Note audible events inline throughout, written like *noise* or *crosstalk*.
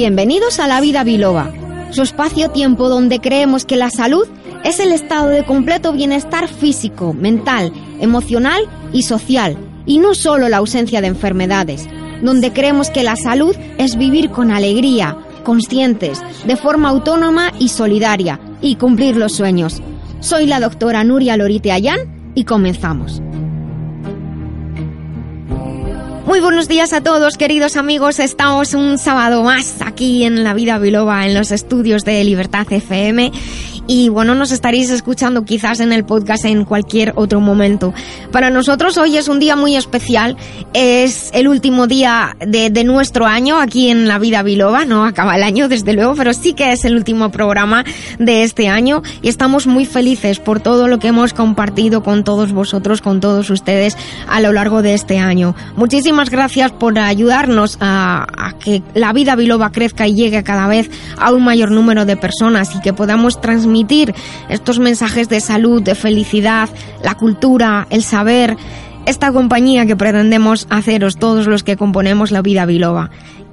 Bienvenidos a La Vida Biloba, su espacio-tiempo donde creemos que la salud es el estado de completo bienestar físico, mental, emocional y social, y no solo la ausencia de enfermedades, donde creemos que la salud es vivir con alegría, conscientes, de forma autónoma y solidaria, y cumplir los sueños. Soy la doctora Nuria Lorite Ayán y comenzamos. Muy buenos días a todos, queridos amigos. Estamos un sábado más aquí en La Vida Biloba, en los estudios de Libertad FM y bueno, nos estaréis escuchando quizás en el podcast en cualquier otro momento. Para nosotros hoy es un día muy especial, es el último día de, nuestro año aquí en La Vida Biloba, no acaba el año desde luego, pero sí que es el último programa de este año y estamos muy felices por todo lo que hemos compartido con todos vosotros, con todos ustedes a lo largo de este año. Muchísimas gracias por ayudarnos a, a que La Vida Biloba crezca y llegue cada vez a un mayor número de personas y que podamos transmitir estos mensajes de salud, de felicidad, la cultura, el saber, esta compañía que pretendemos haceros todos los que componemos la vida biloba.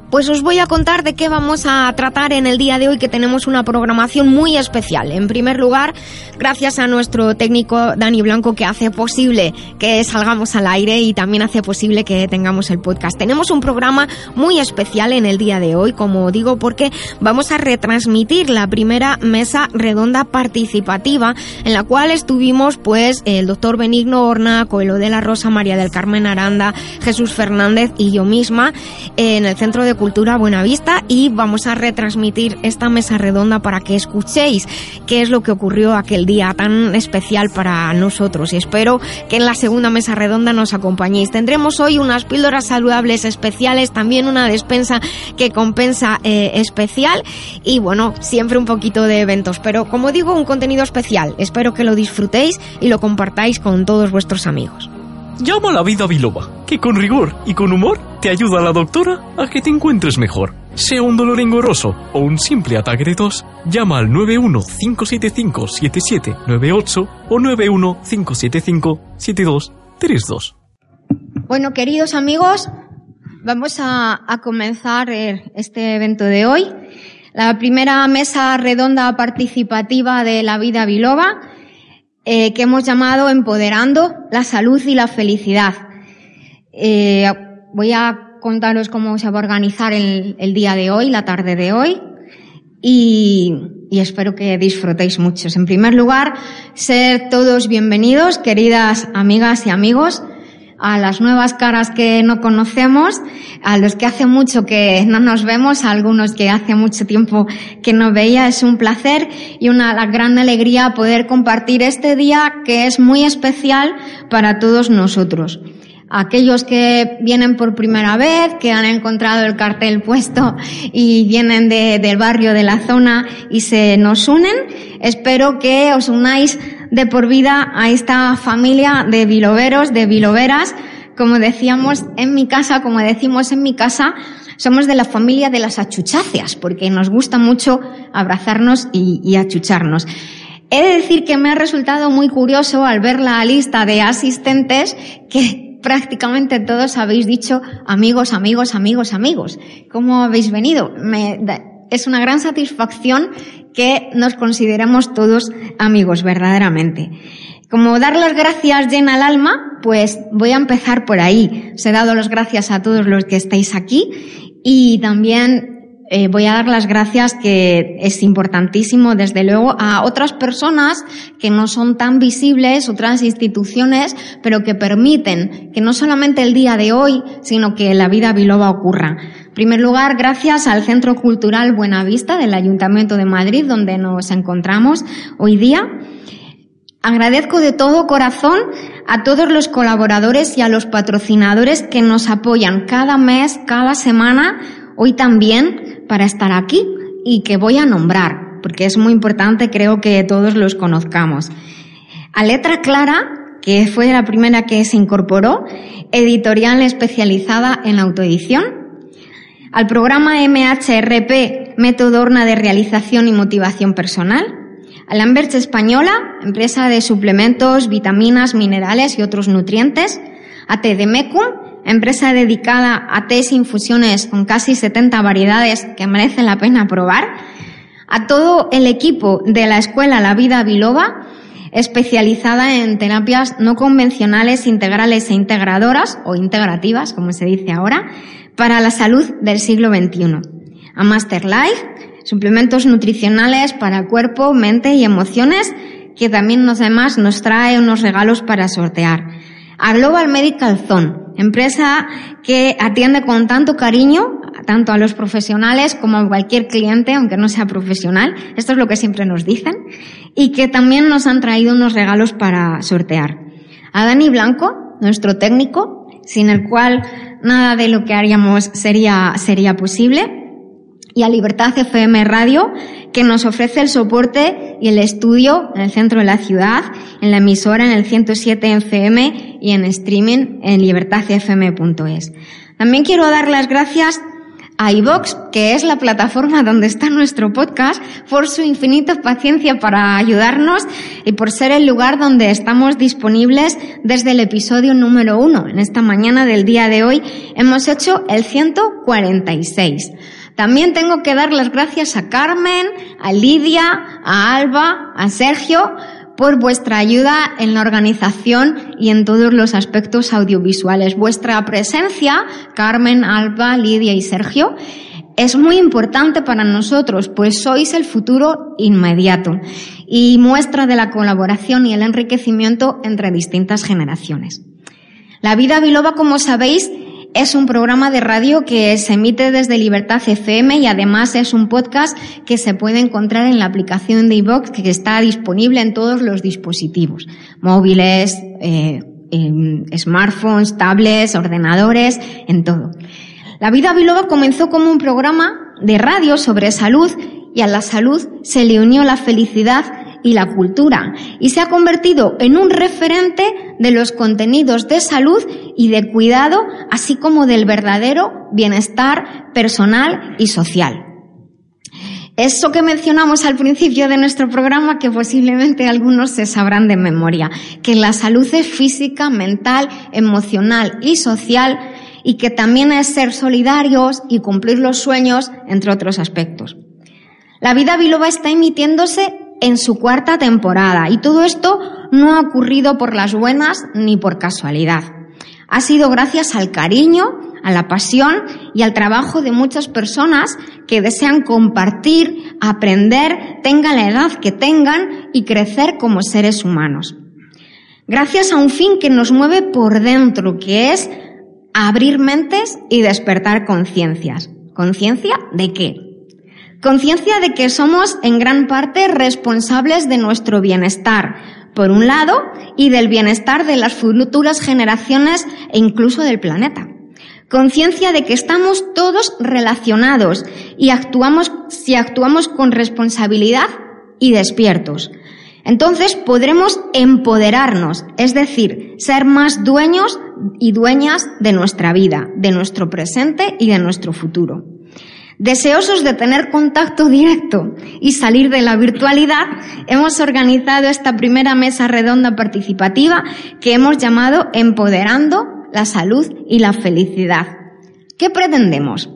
Pues os voy a contar de qué vamos a tratar en el día de hoy, que tenemos una programación muy especial. En primer lugar, gracias a nuestro técnico Dani Blanco, que hace posible que salgamos al aire y también hace posible que tengamos el podcast. Tenemos un programa muy especial en el día de hoy, como digo, porque vamos a retransmitir la primera mesa redonda participativa, en la cual estuvimos, pues, el doctor Benigno Horna, Coelho de la Rosa, María del Carmen Aranda, Jesús Fernández y yo misma, en el Centro de Cultura Buenavista y vamos a retransmitir esta mesa redonda para que escuchéis qué es lo que ocurrió aquel día tan especial para nosotros y espero que en la segunda mesa redonda nos acompañéis. Tendremos hoy unas píldoras saludables especiales, también una despensa que compensa eh, especial y bueno, siempre un poquito de eventos, pero como digo, un contenido especial. Espero que lo disfrutéis y lo compartáis con todos vuestros amigos. Llama a la vida biloba, que con rigor y con humor te ayuda a la doctora a que te encuentres mejor. Sea un dolor engorroso o un simple ataque de tos, llama al 915757798 o 915757232. Bueno, queridos amigos, vamos a, a comenzar este evento de hoy. La primera mesa redonda participativa de la vida biloba eh, que hemos llamado Empoderando la Salud y la Felicidad. Eh, voy a contaros cómo se va a organizar el, día de hoy, la tarde de hoy, y, y, espero que disfrutéis mucho. En primer lugar, ser todos bienvenidos, queridas amigas y amigos, a las nuevas caras que no conocemos, a los que hace mucho que no nos vemos, a algunos que hace mucho tiempo que no veía. Es un placer y una gran alegría poder compartir este día que es muy especial para todos nosotros. Aquellos que vienen por primera vez, que han encontrado el cartel puesto y vienen de, del barrio, de la zona y se nos unen, espero que os unáis de por vida a esta familia de biloveros, de biloveras. Como decíamos en mi casa, como decimos en mi casa, somos de la familia de las achuchacias, porque nos gusta mucho abrazarnos y, y achucharnos. He de decir que me ha resultado muy curioso al ver la lista de asistentes que prácticamente todos habéis dicho amigos, amigos, amigos, amigos. ¿Cómo habéis venido? Me, es una gran satisfacción que nos consideremos todos amigos, verdaderamente. Como dar las gracias llena el alma, pues voy a empezar por ahí. Os he dado las gracias a todos los que estáis aquí y también eh, voy a dar las gracias, que es importantísimo, desde luego, a otras personas que no son tan visibles, otras instituciones, pero que permiten que no solamente el día de hoy, sino que la vida biloba ocurra. Primer lugar, gracias al Centro Cultural Buenavista del Ayuntamiento de Madrid, donde nos encontramos hoy día. Agradezco de todo corazón a todos los colaboradores y a los patrocinadores que nos apoyan cada mes, cada semana, hoy también, para estar aquí y que voy a nombrar, porque es muy importante, creo que todos los conozcamos. A letra clara, que fue la primera que se incorporó, editorial especializada en autoedición. Al programa MHRP, método Orna de realización y motivación personal. A la Amberche Española, empresa de suplementos, vitaminas, minerales y otros nutrientes a Tedemecum, empresa dedicada a tés e infusiones con casi 70 variedades que merecen la pena probar, a todo el equipo de la Escuela La Vida Biloba, especializada en terapias no convencionales, integrales e integradoras, o integrativas, como se dice ahora, para la salud del siglo XXI. A Master Life, suplementos nutricionales para cuerpo, mente y emociones, que también además nos trae unos regalos para sortear. A Global Medical Zone, empresa que atiende con tanto cariño tanto a los profesionales como a cualquier cliente, aunque no sea profesional. Esto es lo que siempre nos dicen. Y que también nos han traído unos regalos para sortear. A Dani Blanco, nuestro técnico, sin el cual nada de lo que haríamos sería, sería posible y a Libertad FM Radio, que nos ofrece el soporte y el estudio en el centro de la ciudad, en la emisora en el 107 FM y en streaming en libertadfm.es. También quiero dar las gracias iVox, que es la plataforma donde está nuestro podcast, por su infinita paciencia para ayudarnos y por ser el lugar donde estamos disponibles desde el episodio número uno. En esta mañana del día de hoy hemos hecho el 146. También tengo que dar las gracias a Carmen, a Lidia, a Alba, a Sergio, por vuestra ayuda en la organización y en todos los aspectos audiovisuales. Vuestra presencia, Carmen, Alba, Lidia y Sergio, es muy importante para nosotros, pues sois el futuro inmediato y muestra de la colaboración y el enriquecimiento entre distintas generaciones. La vida biloba, como sabéis, es un programa de radio que se emite desde Libertad FM y además es un podcast que se puede encontrar en la aplicación de iVox que está disponible en todos los dispositivos, móviles, eh, smartphones, tablets, ordenadores, en todo. La vida biloba comenzó como un programa de radio sobre salud y a la salud se le unió la felicidad y la cultura y se ha convertido en un referente de los contenidos de salud y de cuidado, así como del verdadero bienestar personal y social. Eso que mencionamos al principio de nuestro programa, que posiblemente algunos se sabrán de memoria, que la salud es física, mental, emocional y social, y que también es ser solidarios y cumplir los sueños, entre otros aspectos. La vida biloba está emitiéndose en su cuarta temporada y todo esto no ha ocurrido por las buenas ni por casualidad. Ha sido gracias al cariño, a la pasión y al trabajo de muchas personas que desean compartir, aprender, tengan la edad que tengan y crecer como seres humanos. Gracias a un fin que nos mueve por dentro, que es abrir mentes y despertar conciencias. ¿Conciencia de qué? Conciencia de que somos en gran parte responsables de nuestro bienestar, por un lado, y del bienestar de las futuras generaciones e incluso del planeta. Conciencia de que estamos todos relacionados y actuamos, si actuamos con responsabilidad y despiertos. Entonces podremos empoderarnos, es decir, ser más dueños y dueñas de nuestra vida, de nuestro presente y de nuestro futuro. Deseosos de tener contacto directo y salir de la virtualidad, hemos organizado esta primera mesa redonda participativa que hemos llamado Empoderando la Salud y la Felicidad. ¿Qué pretendemos?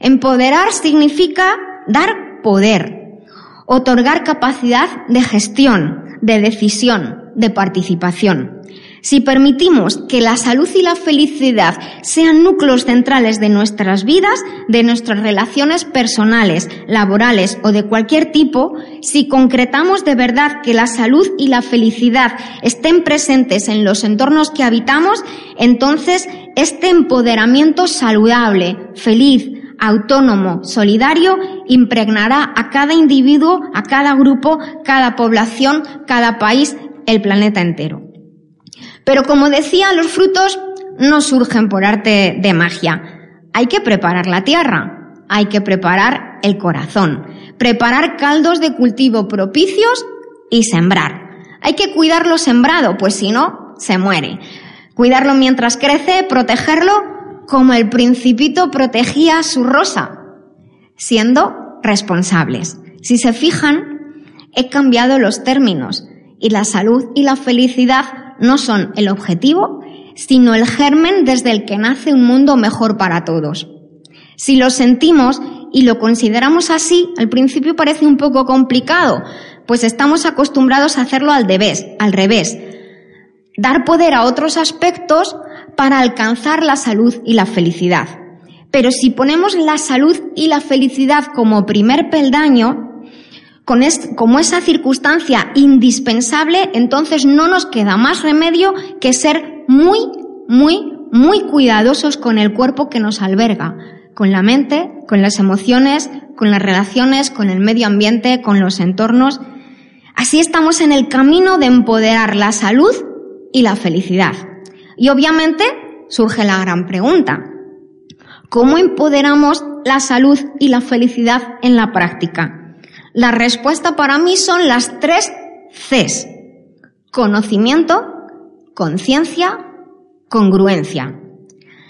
Empoderar significa dar poder, otorgar capacidad de gestión, de decisión, de participación. Si permitimos que la salud y la felicidad sean núcleos centrales de nuestras vidas, de nuestras relaciones personales, laborales o de cualquier tipo, si concretamos de verdad que la salud y la felicidad estén presentes en los entornos que habitamos, entonces este empoderamiento saludable, feliz, autónomo, solidario, impregnará a cada individuo, a cada grupo, cada población, cada país, el planeta entero. Pero como decía, los frutos no surgen por arte de magia. Hay que preparar la tierra, hay que preparar el corazón, preparar caldos de cultivo propicios y sembrar. Hay que cuidar lo sembrado, pues si no, se muere. Cuidarlo mientras crece, protegerlo como el principito protegía su rosa, siendo responsables. Si se fijan, he cambiado los términos y la salud y la felicidad no son el objetivo, sino el germen desde el que nace un mundo mejor para todos. Si lo sentimos y lo consideramos así, al principio parece un poco complicado, pues estamos acostumbrados a hacerlo al revés, al revés. Dar poder a otros aspectos para alcanzar la salud y la felicidad. Pero si ponemos la salud y la felicidad como primer peldaño, con como esa circunstancia indispensable, entonces no nos queda más remedio que ser muy, muy, muy cuidadosos con el cuerpo que nos alberga, con la mente, con las emociones, con las relaciones, con el medio ambiente, con los entornos. Así estamos en el camino de empoderar la salud y la felicidad. Y obviamente surge la gran pregunta. ¿Cómo empoderamos la salud y la felicidad en la práctica? La respuesta para mí son las tres Cs. Conocimiento, conciencia, congruencia.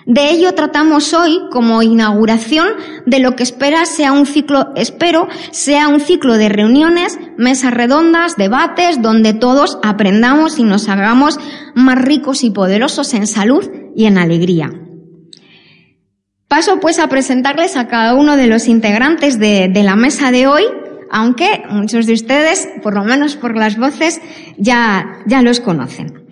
De ello tratamos hoy como inauguración de lo que espera sea un ciclo, espero, sea un ciclo de reuniones, mesas redondas, debates, donde todos aprendamos y nos hagamos más ricos y poderosos en salud y en alegría. Paso pues a presentarles a cada uno de los integrantes de, de la mesa de hoy aunque muchos de ustedes, por lo menos por las voces, ya, ya los conocen.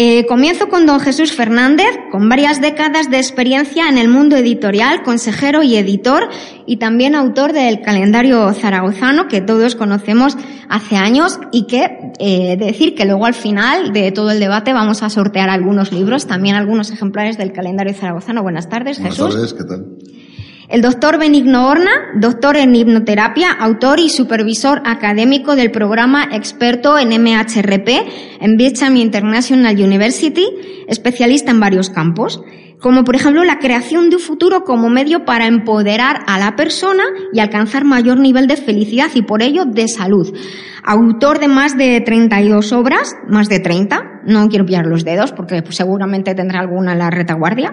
Eh, comienzo con don Jesús Fernández, con varias décadas de experiencia en el mundo editorial, consejero y editor, y también autor del calendario zaragozano, que todos conocemos hace años, y que eh, decir que luego al final de todo el debate vamos a sortear algunos libros, también algunos ejemplares del calendario zaragozano. Buenas tardes, Jesús. Buenas tardes, ¿qué tal? El doctor Benigno Horna, doctor en hipnoterapia, autor y supervisor académico del programa experto en MHRP en Birmingham International University, especialista en varios campos, como por ejemplo la creación de un futuro como medio para empoderar a la persona y alcanzar mayor nivel de felicidad y por ello de salud. Autor de más de 32 obras, más de 30, no quiero pillar los dedos porque seguramente tendrá alguna en la retaguardia.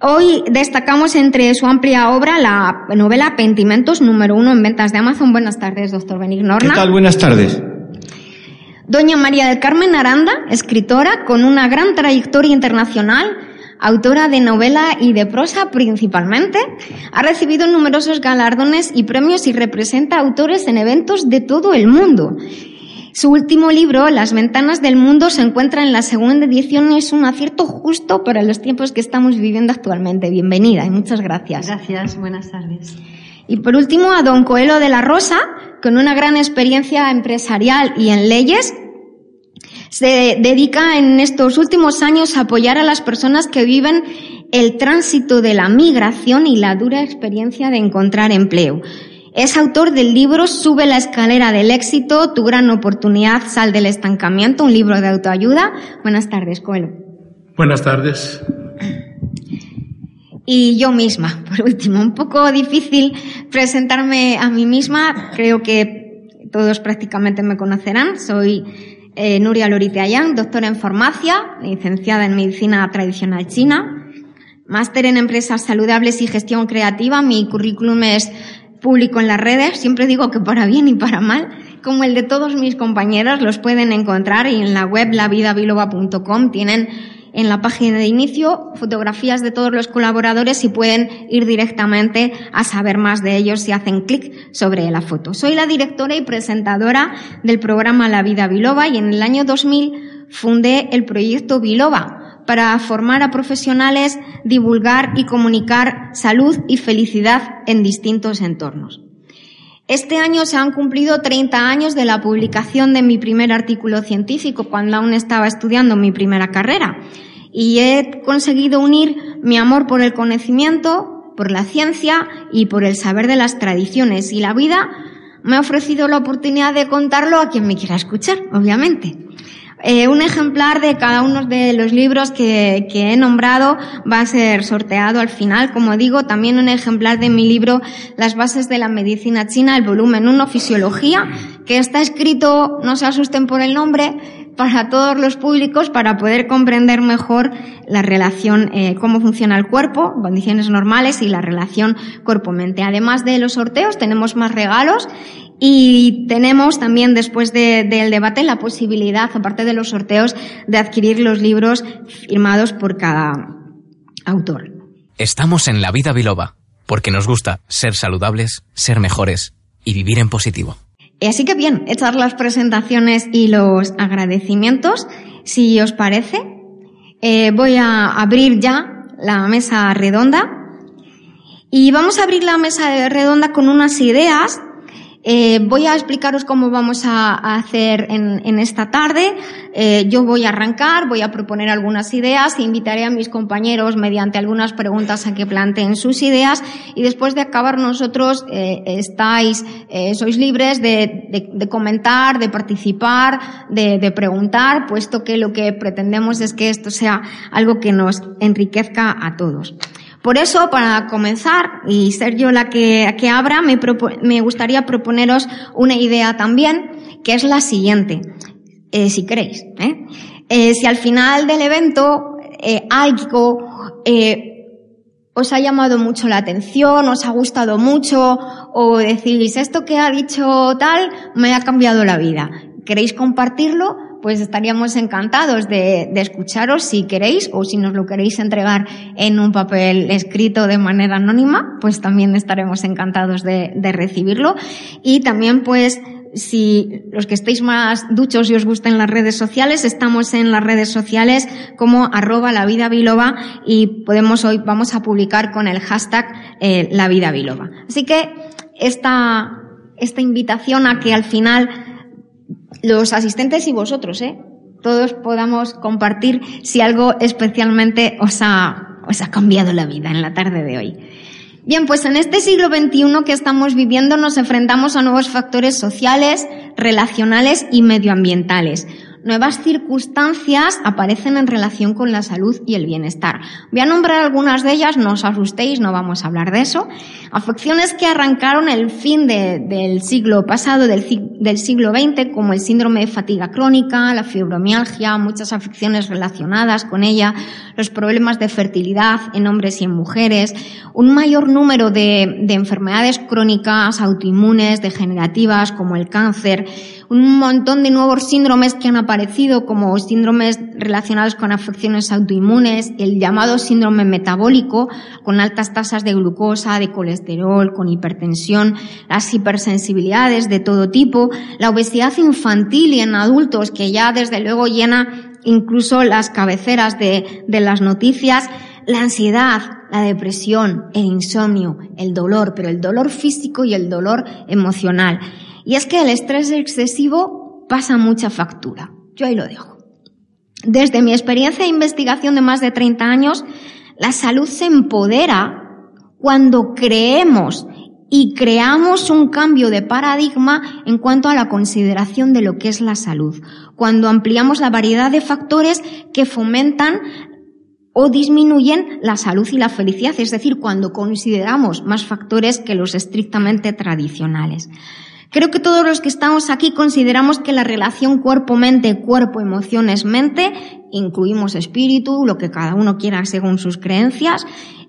Hoy destacamos entre su amplia obra la novela Pentimentos número uno en ventas de Amazon. Buenas tardes, doctor Benignorna. ¿Qué tal? Buenas tardes. Doña María del Carmen Aranda, escritora con una gran trayectoria internacional, autora de novela y de prosa principalmente, ha recibido numerosos galardones y premios y representa autores en eventos de todo el mundo. Su último libro, Las ventanas del mundo, se encuentra en la segunda edición y es un acierto justo para los tiempos que estamos viviendo actualmente. Bienvenida y muchas gracias. Gracias, buenas tardes. Y por último, a don Coelho de la Rosa, con una gran experiencia empresarial y en leyes, se dedica en estos últimos años a apoyar a las personas que viven el tránsito de la migración y la dura experiencia de encontrar empleo. Es autor del libro Sube la escalera del éxito, tu gran oportunidad, sal del estancamiento, un libro de autoayuda. Buenas tardes, Coelho. Buenas tardes. Y yo misma, *laughs* por último, un poco difícil presentarme a mí misma, creo que todos prácticamente me conocerán. Soy eh, Nuria Lorite Ayán, doctora en farmacia, licenciada en medicina tradicional china, máster en empresas saludables y gestión creativa. Mi currículum es público en las redes, siempre digo que para bien y para mal, como el de todos mis compañeros, los pueden encontrar y en la web lavidabiloba.com tienen en la página de inicio fotografías de todos los colaboradores y pueden ir directamente a saber más de ellos si hacen clic sobre la foto. Soy la directora y presentadora del programa La Vida Biloba y en el año 2000 fundé el proyecto Biloba, para formar a profesionales, divulgar y comunicar salud y felicidad en distintos entornos. Este año se han cumplido 30 años de la publicación de mi primer artículo científico cuando aún estaba estudiando mi primera carrera y he conseguido unir mi amor por el conocimiento, por la ciencia y por el saber de las tradiciones y la vida me ha ofrecido la oportunidad de contarlo a quien me quiera escuchar, obviamente. Eh, un ejemplar de cada uno de los libros que, he nombrado va a ser sorteado al final. Como digo, también un ejemplar de mi libro Las bases de la medicina china, el volumen 1, Fisiología, que está escrito, no se asusten por el nombre, para todos los públicos para poder comprender mejor la relación, eh, cómo funciona el cuerpo, condiciones normales y la relación cuerpo-mente. Además de los sorteos, tenemos más regalos Y tenemos también, después del debate, la posibilidad, aparte de los sorteos, de adquirir los libros firmados por cada autor. Estamos en La Vida Biloba, porque nos gusta ser saludables, ser mejores y vivir en positivo. Así que bien, echar las presentaciones y los agradecimientos, si os parece. Eh, voy a abrir ya la mesa redonda y vamos a abrir la mesa redonda con unas ideas eh, voy a explicaros cómo vamos a, hacer en, esta tarde. Eh, yo voy a arrancar, voy a proponer algunas ideas invitaré a mis compañeros mediante algunas preguntas a que planteen sus ideas y después de acabar nosotros eh, estáis, sois libres de, comentar, de participar, de preguntar, puesto que lo que pretendemos es que esto sea algo que nos enriquezca a todos. Por eso, para comenzar y ser yo la que, que abra, me, me gustaría proponeros una idea también, que es la siguiente, eh, si queréis. ¿eh? ¿eh? si al final del evento algo os ha llamado mucho la atención, os ha gustado mucho, o decís, esto que ha dicho tal me ha cambiado la vida. ¿Queréis compartirlo? Pues estaríamos encantados de, escucharos si queréis o si nos lo queréis entregar en un papel escrito de manera anónima, pues también estaremos encantados de, recibirlo. Y también pues si los que estéis más duchos y os gusten las redes sociales, estamos en las redes sociales como arroba la vida biloba y podemos hoy, vamos a publicar con el hashtag eh, la vida biloba. Así que esta, esta invitación a que al final los asistentes y vosotros, ¿eh? Todos podamos compartir si algo especialmente os ha, os ha cambiado la vida en la tarde de hoy. Bien, pues en este siglo XXI que estamos viviendo nos enfrentamos a nuevos factores sociales, relacionales y medioambientales nuevas circunstancias aparecen en relación con la salud y el bienestar. Voy a nombrar algunas de ellas, no os asustéis, no vamos a hablar de eso. Afecciones que arrancaron el fin del siglo pasado, del, siglo XX, como el síndrome de fatiga crónica, la fibromialgia, muchas afecciones relacionadas con ella, los problemas de fertilidad en hombres y en mujeres, un mayor número de, de enfermedades crónicas, autoinmunes, degenerativas, como el cáncer, un montón de nuevos síndromes que han aparecido como síndromes relacionados con afecciones autoinmunes, el llamado síndrome metabólico, con altas tasas de glucosa, de colesterol, con hipertensión, las hipersensibilidades de todo tipo, la obesidad infantil y en adultos que ya desde luego llena incluso las cabeceras de, de las noticias, la ansiedad, la depresión, el insomnio, el dolor, pero el dolor físico y el dolor emocional. Y es que el estrés excesivo pasa mucha factura. Yo ahí lo dejo. Desde mi experiencia de investigación de más de 30 años, la salud se empodera cuando creemos y creamos un cambio de paradigma en cuanto a la consideración de lo que es la salud, cuando ampliamos la variedad de factores que fomentan o disminuyen la salud y la felicidad, es decir, cuando consideramos más factores que los estrictamente tradicionales. Creo que todos los que estamos aquí consideramos que la relación cuerpo-mente, cuerpo-emociones-mente, incluimos espíritu, lo que cada uno quiera según sus creencias,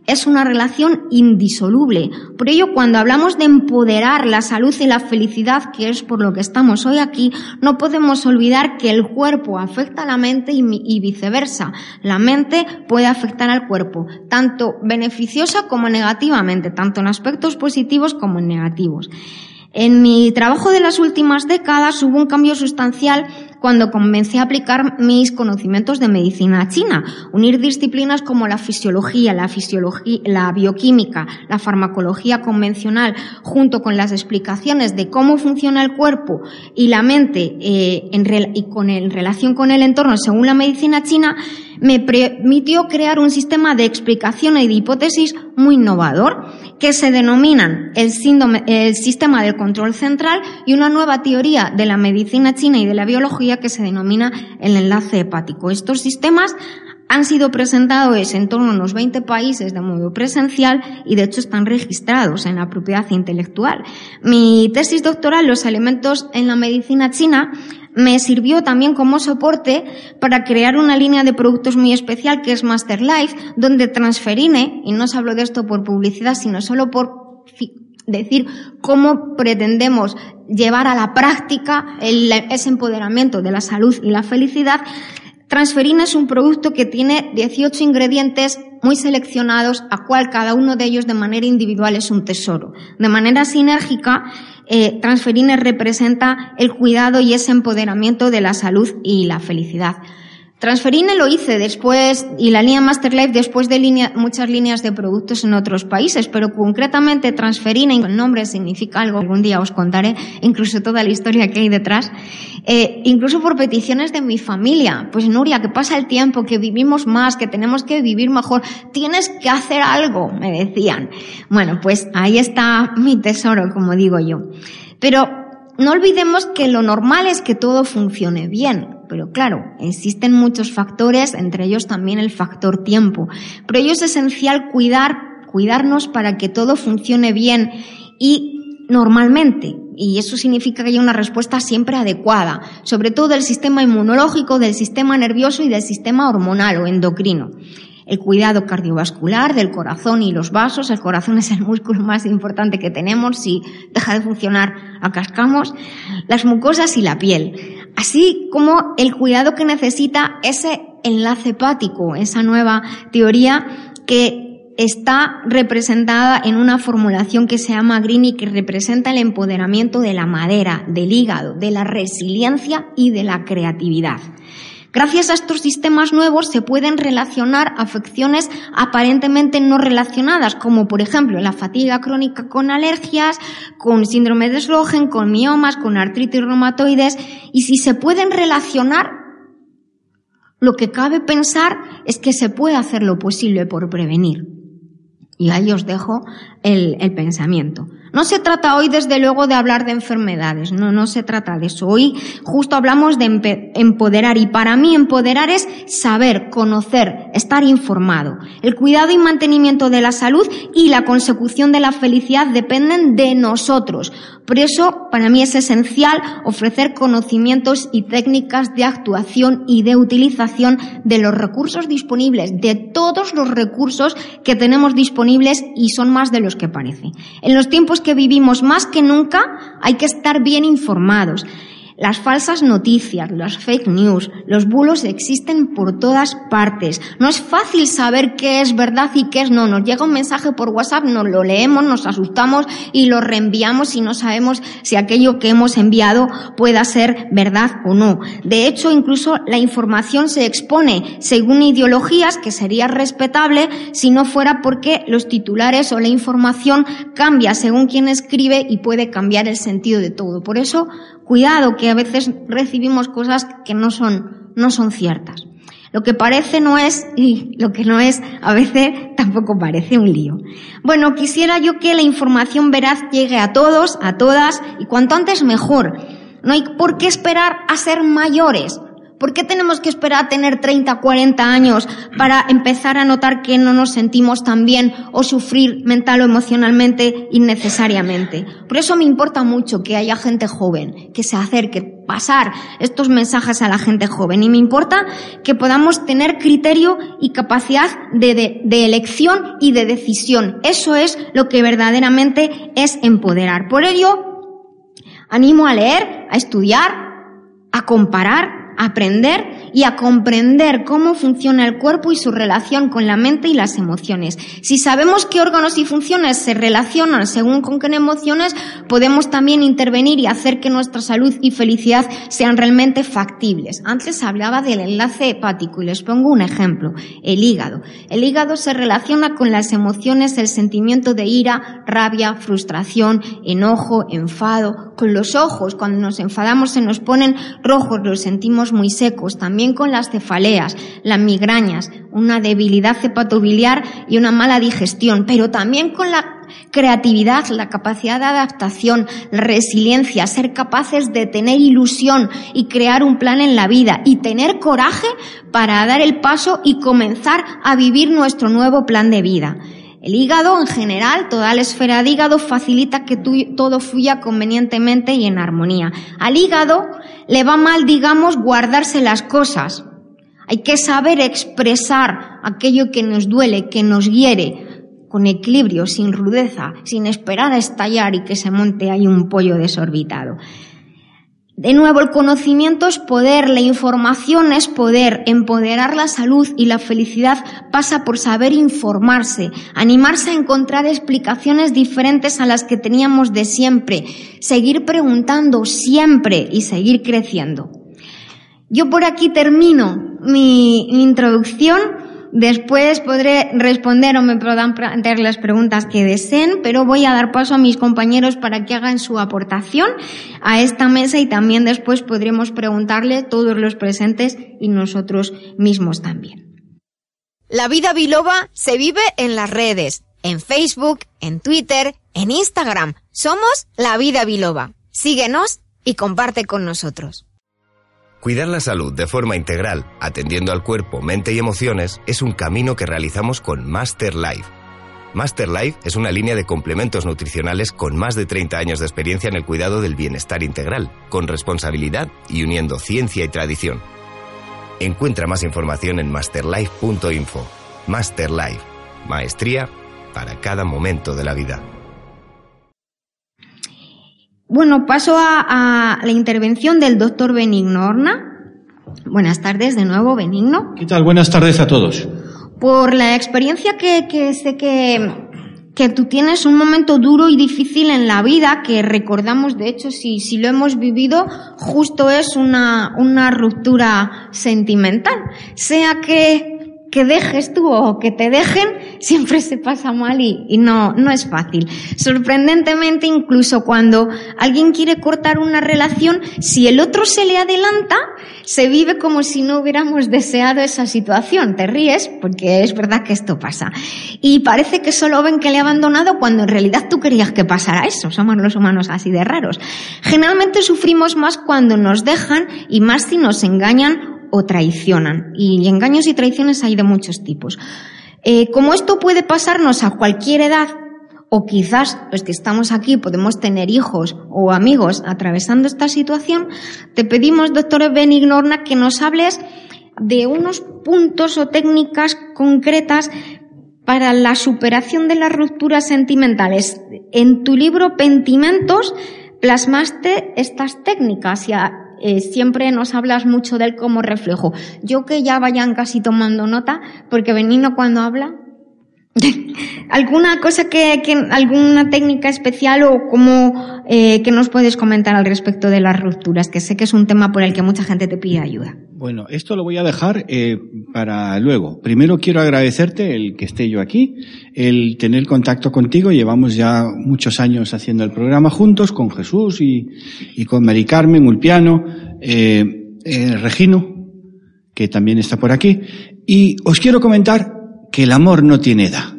es una relación indisoluble. Por ello, cuando hablamos de empoderar la salud y la felicidad, que es por lo que estamos hoy aquí, no podemos olvidar que el cuerpo afecta a la mente y, viceversa. La mente puede afectar al cuerpo, tanto beneficiosa como negativamente, tanto en aspectos positivos como en negativos. En mi trabajo de las últimas décadas hubo un cambio sustancial cuando comencé a aplicar mis conocimientos de medicina china, unir disciplinas como la fisiología, la fisiología, la bioquímica, la farmacología convencional, junto con las explicaciones de cómo funciona el cuerpo y la mente eh, en, y con relación con el entorno según la medicina china, me permitió crear un sistema de explicación y de hipótesis muy innovador que se denominan el, síndrome, el sistema del control central y una nueva teoría de la medicina china y de la biología que se denomina el enlace hepático. Estos sistemas han sido presentados en torno a unos 20 países de modo presencial y de hecho están registrados en la propiedad intelectual. Mi tesis doctoral, Los alimentos en la medicina china, me sirvió también como soporte para crear una línea de productos muy especial que es Master Life, donde transferine, y no os hablo de esto por publicidad, sino solo por decir cómo pretendemos llevar a la práctica ese empoderamiento de la salud y la felicidad, Transferina es un producto que tiene 18 ingredientes muy seleccionados, a cual cada uno de ellos de manera individual es un tesoro. De manera sinérgica, eh, representa el cuidado y ese empoderamiento de la salud y la felicidad. Transferine lo hice después, y la línea Masterlife después de muchas líneas de productos en otros países, pero concretamente Transferine, el nombre significa algo, algún día os contaré, incluso toda la historia que hay detrás, eh, incluso por peticiones de mi familia. Pues Nuria, que pasa el tiempo, que vivimos más, que tenemos que vivir mejor, tienes que hacer algo, me decían. Bueno, pues ahí está mi tesoro, como digo yo. Pero no olvidemos que lo normal es que todo funcione bien, pero claro, existen muchos factores, entre ellos también el factor tiempo. Pero ello es esencial cuidar, cuidarnos para que todo funcione bien y normalmente. Y eso significa que haya una respuesta siempre adecuada, sobre todo del sistema inmunológico, del sistema nervioso y del sistema hormonal o endocrino el cuidado cardiovascular del corazón y los vasos. El corazón es el músculo más importante que tenemos. Si deja de funcionar, acascamos. Las mucosas y la piel. Así como el cuidado que necesita ese enlace hepático, esa nueva teoría que está representada en una formulación que se llama Green y que representa el empoderamiento de la madera, del hígado, de la resiliencia y de la creatividad. Gracias a estos sistemas nuevos se pueden relacionar afecciones aparentemente no relacionadas, como por ejemplo la fatiga crónica con alergias, con síndrome de Slogen, con miomas, con artritis reumatoides, y si se pueden relacionar, lo que cabe pensar es que se puede hacer lo posible por prevenir. Y ahí os dejo el, el pensamiento. No se trata hoy, desde luego, de hablar de enfermedades, no, no se trata de eso. Hoy justo hablamos de empoderar y para mí empoderar es saber, conocer, estar informado. El cuidado y mantenimiento de la salud y la consecución de la felicidad dependen de nosotros. Por eso, para mí es esencial ofrecer conocimientos y técnicas de actuación y de utilización de los recursos disponibles, de todos los recursos que tenemos disponibles y son más de los que parece. En los tiempos que vivimos más que nunca hay que estar bien informados. Las falsas noticias, las fake news, los bulos existen por todas partes. No es fácil saber qué es verdad y qué es no. Nos llega un mensaje por WhatsApp, nos lo leemos, nos asustamos y lo reenviamos y no sabemos si aquello que hemos enviado pueda ser verdad o no. De hecho, incluso la información se expone según ideologías que sería respetable si no fuera porque los titulares o la información cambia según quien escribe y puede cambiar el sentido de todo. Por eso, cuidado que a veces recibimos cosas que no son, no son ciertas. Lo que parece no es y lo que no es a veces tampoco parece un lío. Bueno, quisiera yo que la información veraz llegue a todos, a todas y cuanto antes mejor. No hay por qué esperar a ser mayores. ¿Por qué tenemos que esperar a tener 30, 40 años para empezar a notar que no nos sentimos tan bien o sufrir mental o emocionalmente innecesariamente? Por eso me importa mucho que haya gente joven, que se acerque, pasar estos mensajes a la gente joven. Y me importa que podamos tener criterio y capacidad de, de elección y de decisión. Eso es lo que verdaderamente es empoderar. Por ello, animo a leer, a estudiar, a comparar aprender y a comprender cómo funciona el cuerpo y su relación con la mente y las emociones. Si sabemos qué órganos y funciones se relacionan según con qué emociones, podemos también intervenir y hacer que nuestra salud y felicidad sean realmente factibles. Antes hablaba del enlace hepático y les pongo un ejemplo, el hígado. El hígado se relaciona con las emociones, el sentimiento de ira, rabia, frustración, enojo, enfado, con los ojos. Cuando nos enfadamos se nos ponen rojos, los sentimos muy secos, también con las cefaleas, las migrañas, una debilidad hepatobiliar y una mala digestión, pero también con la creatividad, la capacidad de adaptación, resiliencia, ser capaces de tener ilusión y crear un plan en la vida y tener coraje para dar el paso y comenzar a vivir nuestro nuevo plan de vida. El hígado, en general, toda la esfera de hígado facilita que todo fluya convenientemente y en armonía. Al hígado le va mal, digamos, guardarse las cosas. Hay que saber expresar aquello que nos duele, que nos hiere, con equilibrio, sin rudeza, sin esperar a estallar y que se monte ahí un pollo desorbitado. De nuevo, el conocimiento es poder, la información es poder, empoderar la salud y la felicidad pasa por saber informarse, animarse a encontrar explicaciones diferentes a las que teníamos de siempre, seguir preguntando siempre y seguir creciendo. Yo por aquí termino mi, introducción. Después podré responder o me podrán plantear las preguntas que deseen, pero voy a dar paso a mis compañeros para que hagan su aportación a esta mesa y también después podremos preguntarle todos los presentes y nosotros mismos también. La vida biloba se vive en las redes, en Facebook, en Twitter, en Instagram. Somos La Vida Biloba. Síguenos y comparte con nosotros. Cuidar la salud de forma integral, atendiendo al cuerpo, mente y emociones, es un camino que realizamos con Master Life. Master Life es una línea de complementos nutricionales con más de 30 años de experiencia en el cuidado del bienestar integral, con responsabilidad y uniendo ciencia y tradición. Encuentra más información en masterlife.info. Master Life, maestría para cada momento de la vida. Bueno, paso a, la intervención del doctor Benigno Horna. Buenas tardes de nuevo, Benigno. ¿Qué tal? Buenas tardes a todos. Por la experiencia que, sé que, que tú tienes un momento duro y difícil en la vida, que recordamos, de hecho, si, si lo hemos vivido, justo es una, una ruptura sentimental. Sea que que dejes tú o que te dejen, siempre se pasa mal y, no, no es fácil. Sorprendentemente, incluso cuando alguien quiere cortar una relación, si el otro se le adelanta, se vive como si no hubiéramos deseado esa situación. Te ríes porque es verdad que esto pasa. Y parece que solo ven que le ha abandonado cuando en realidad tú querías que pasara eso. Somos los humanos así de raros. Generalmente sufrimos más cuando nos dejan y más si nos engañan o traicionan. Y engaños y traiciones hay de muchos tipos. Eh, como esto puede pasarnos a cualquier edad, o quizás los que estamos aquí podemos tener hijos o amigos atravesando esta situación, te pedimos, doctor Benignorna, que nos hables de unos puntos o técnicas concretas para la superación de las rupturas sentimentales. En tu libro Pentimentos plasmaste estas técnicas eh, siempre nos hablas mucho de él como reflejo. Yo que ya vayan casi tomando nota, porque Benino cuando habla, *laughs* ¿alguna cosa que, alguna técnica especial o cómo eh, que nos puedes comentar al respecto de las rupturas? Que sé que es un tema por el que mucha gente te pide ayuda. Bueno, esto lo voy a dejar eh, para luego. Primero quiero agradecerte el que esté yo aquí, el tener contacto contigo. Llevamos ya muchos años haciendo el programa juntos con Jesús y, y con Mari Carmen Ulpiano, eh, eh, Regino, que también está por aquí. Y os quiero comentar que el amor no tiene edad.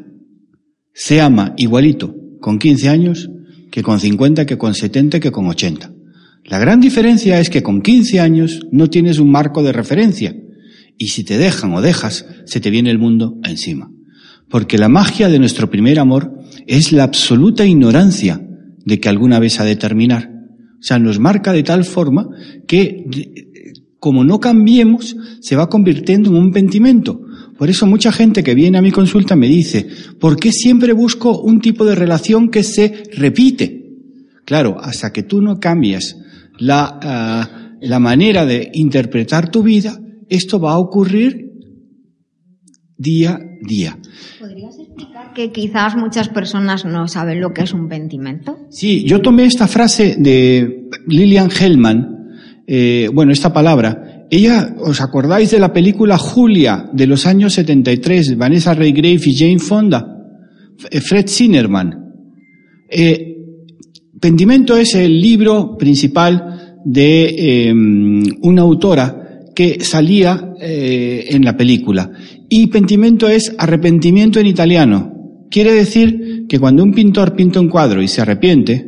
Se ama igualito con 15 años que con 50, que con 70, que con 80. La gran diferencia es que con 15 años no tienes un marco de referencia y si te dejan o dejas, se te viene el mundo encima. Porque la magia de nuestro primer amor es la absoluta ignorancia de que alguna vez ha de terminar. O sea, nos marca de tal forma que, como no cambiemos, se va convirtiendo en un pentimento. Por eso mucha gente que viene a mi consulta me dice, ¿por qué siempre busco un tipo de relación que se repite? Claro, hasta que tú no cambias la, uh, la manera de interpretar tu vida, esto va a ocurrir día a día. ¿Podrías explicar que quizás muchas personas no saben lo que es un pentimento? Sí, yo tomé esta frase de Lillian Hellman, eh, bueno, esta palabra. Ella, ¿os acordáis de la película Julia de los años 73, Vanessa Redgrave y Jane Fonda? Fred Zinnerman. Eh, Pentimento es el libro principal de em, una autora que salía eh, en la película. Y pentimento es arrepentimiento en italiano. Quiere decir que cuando un pintor pinta un cuadro y se arrepiente,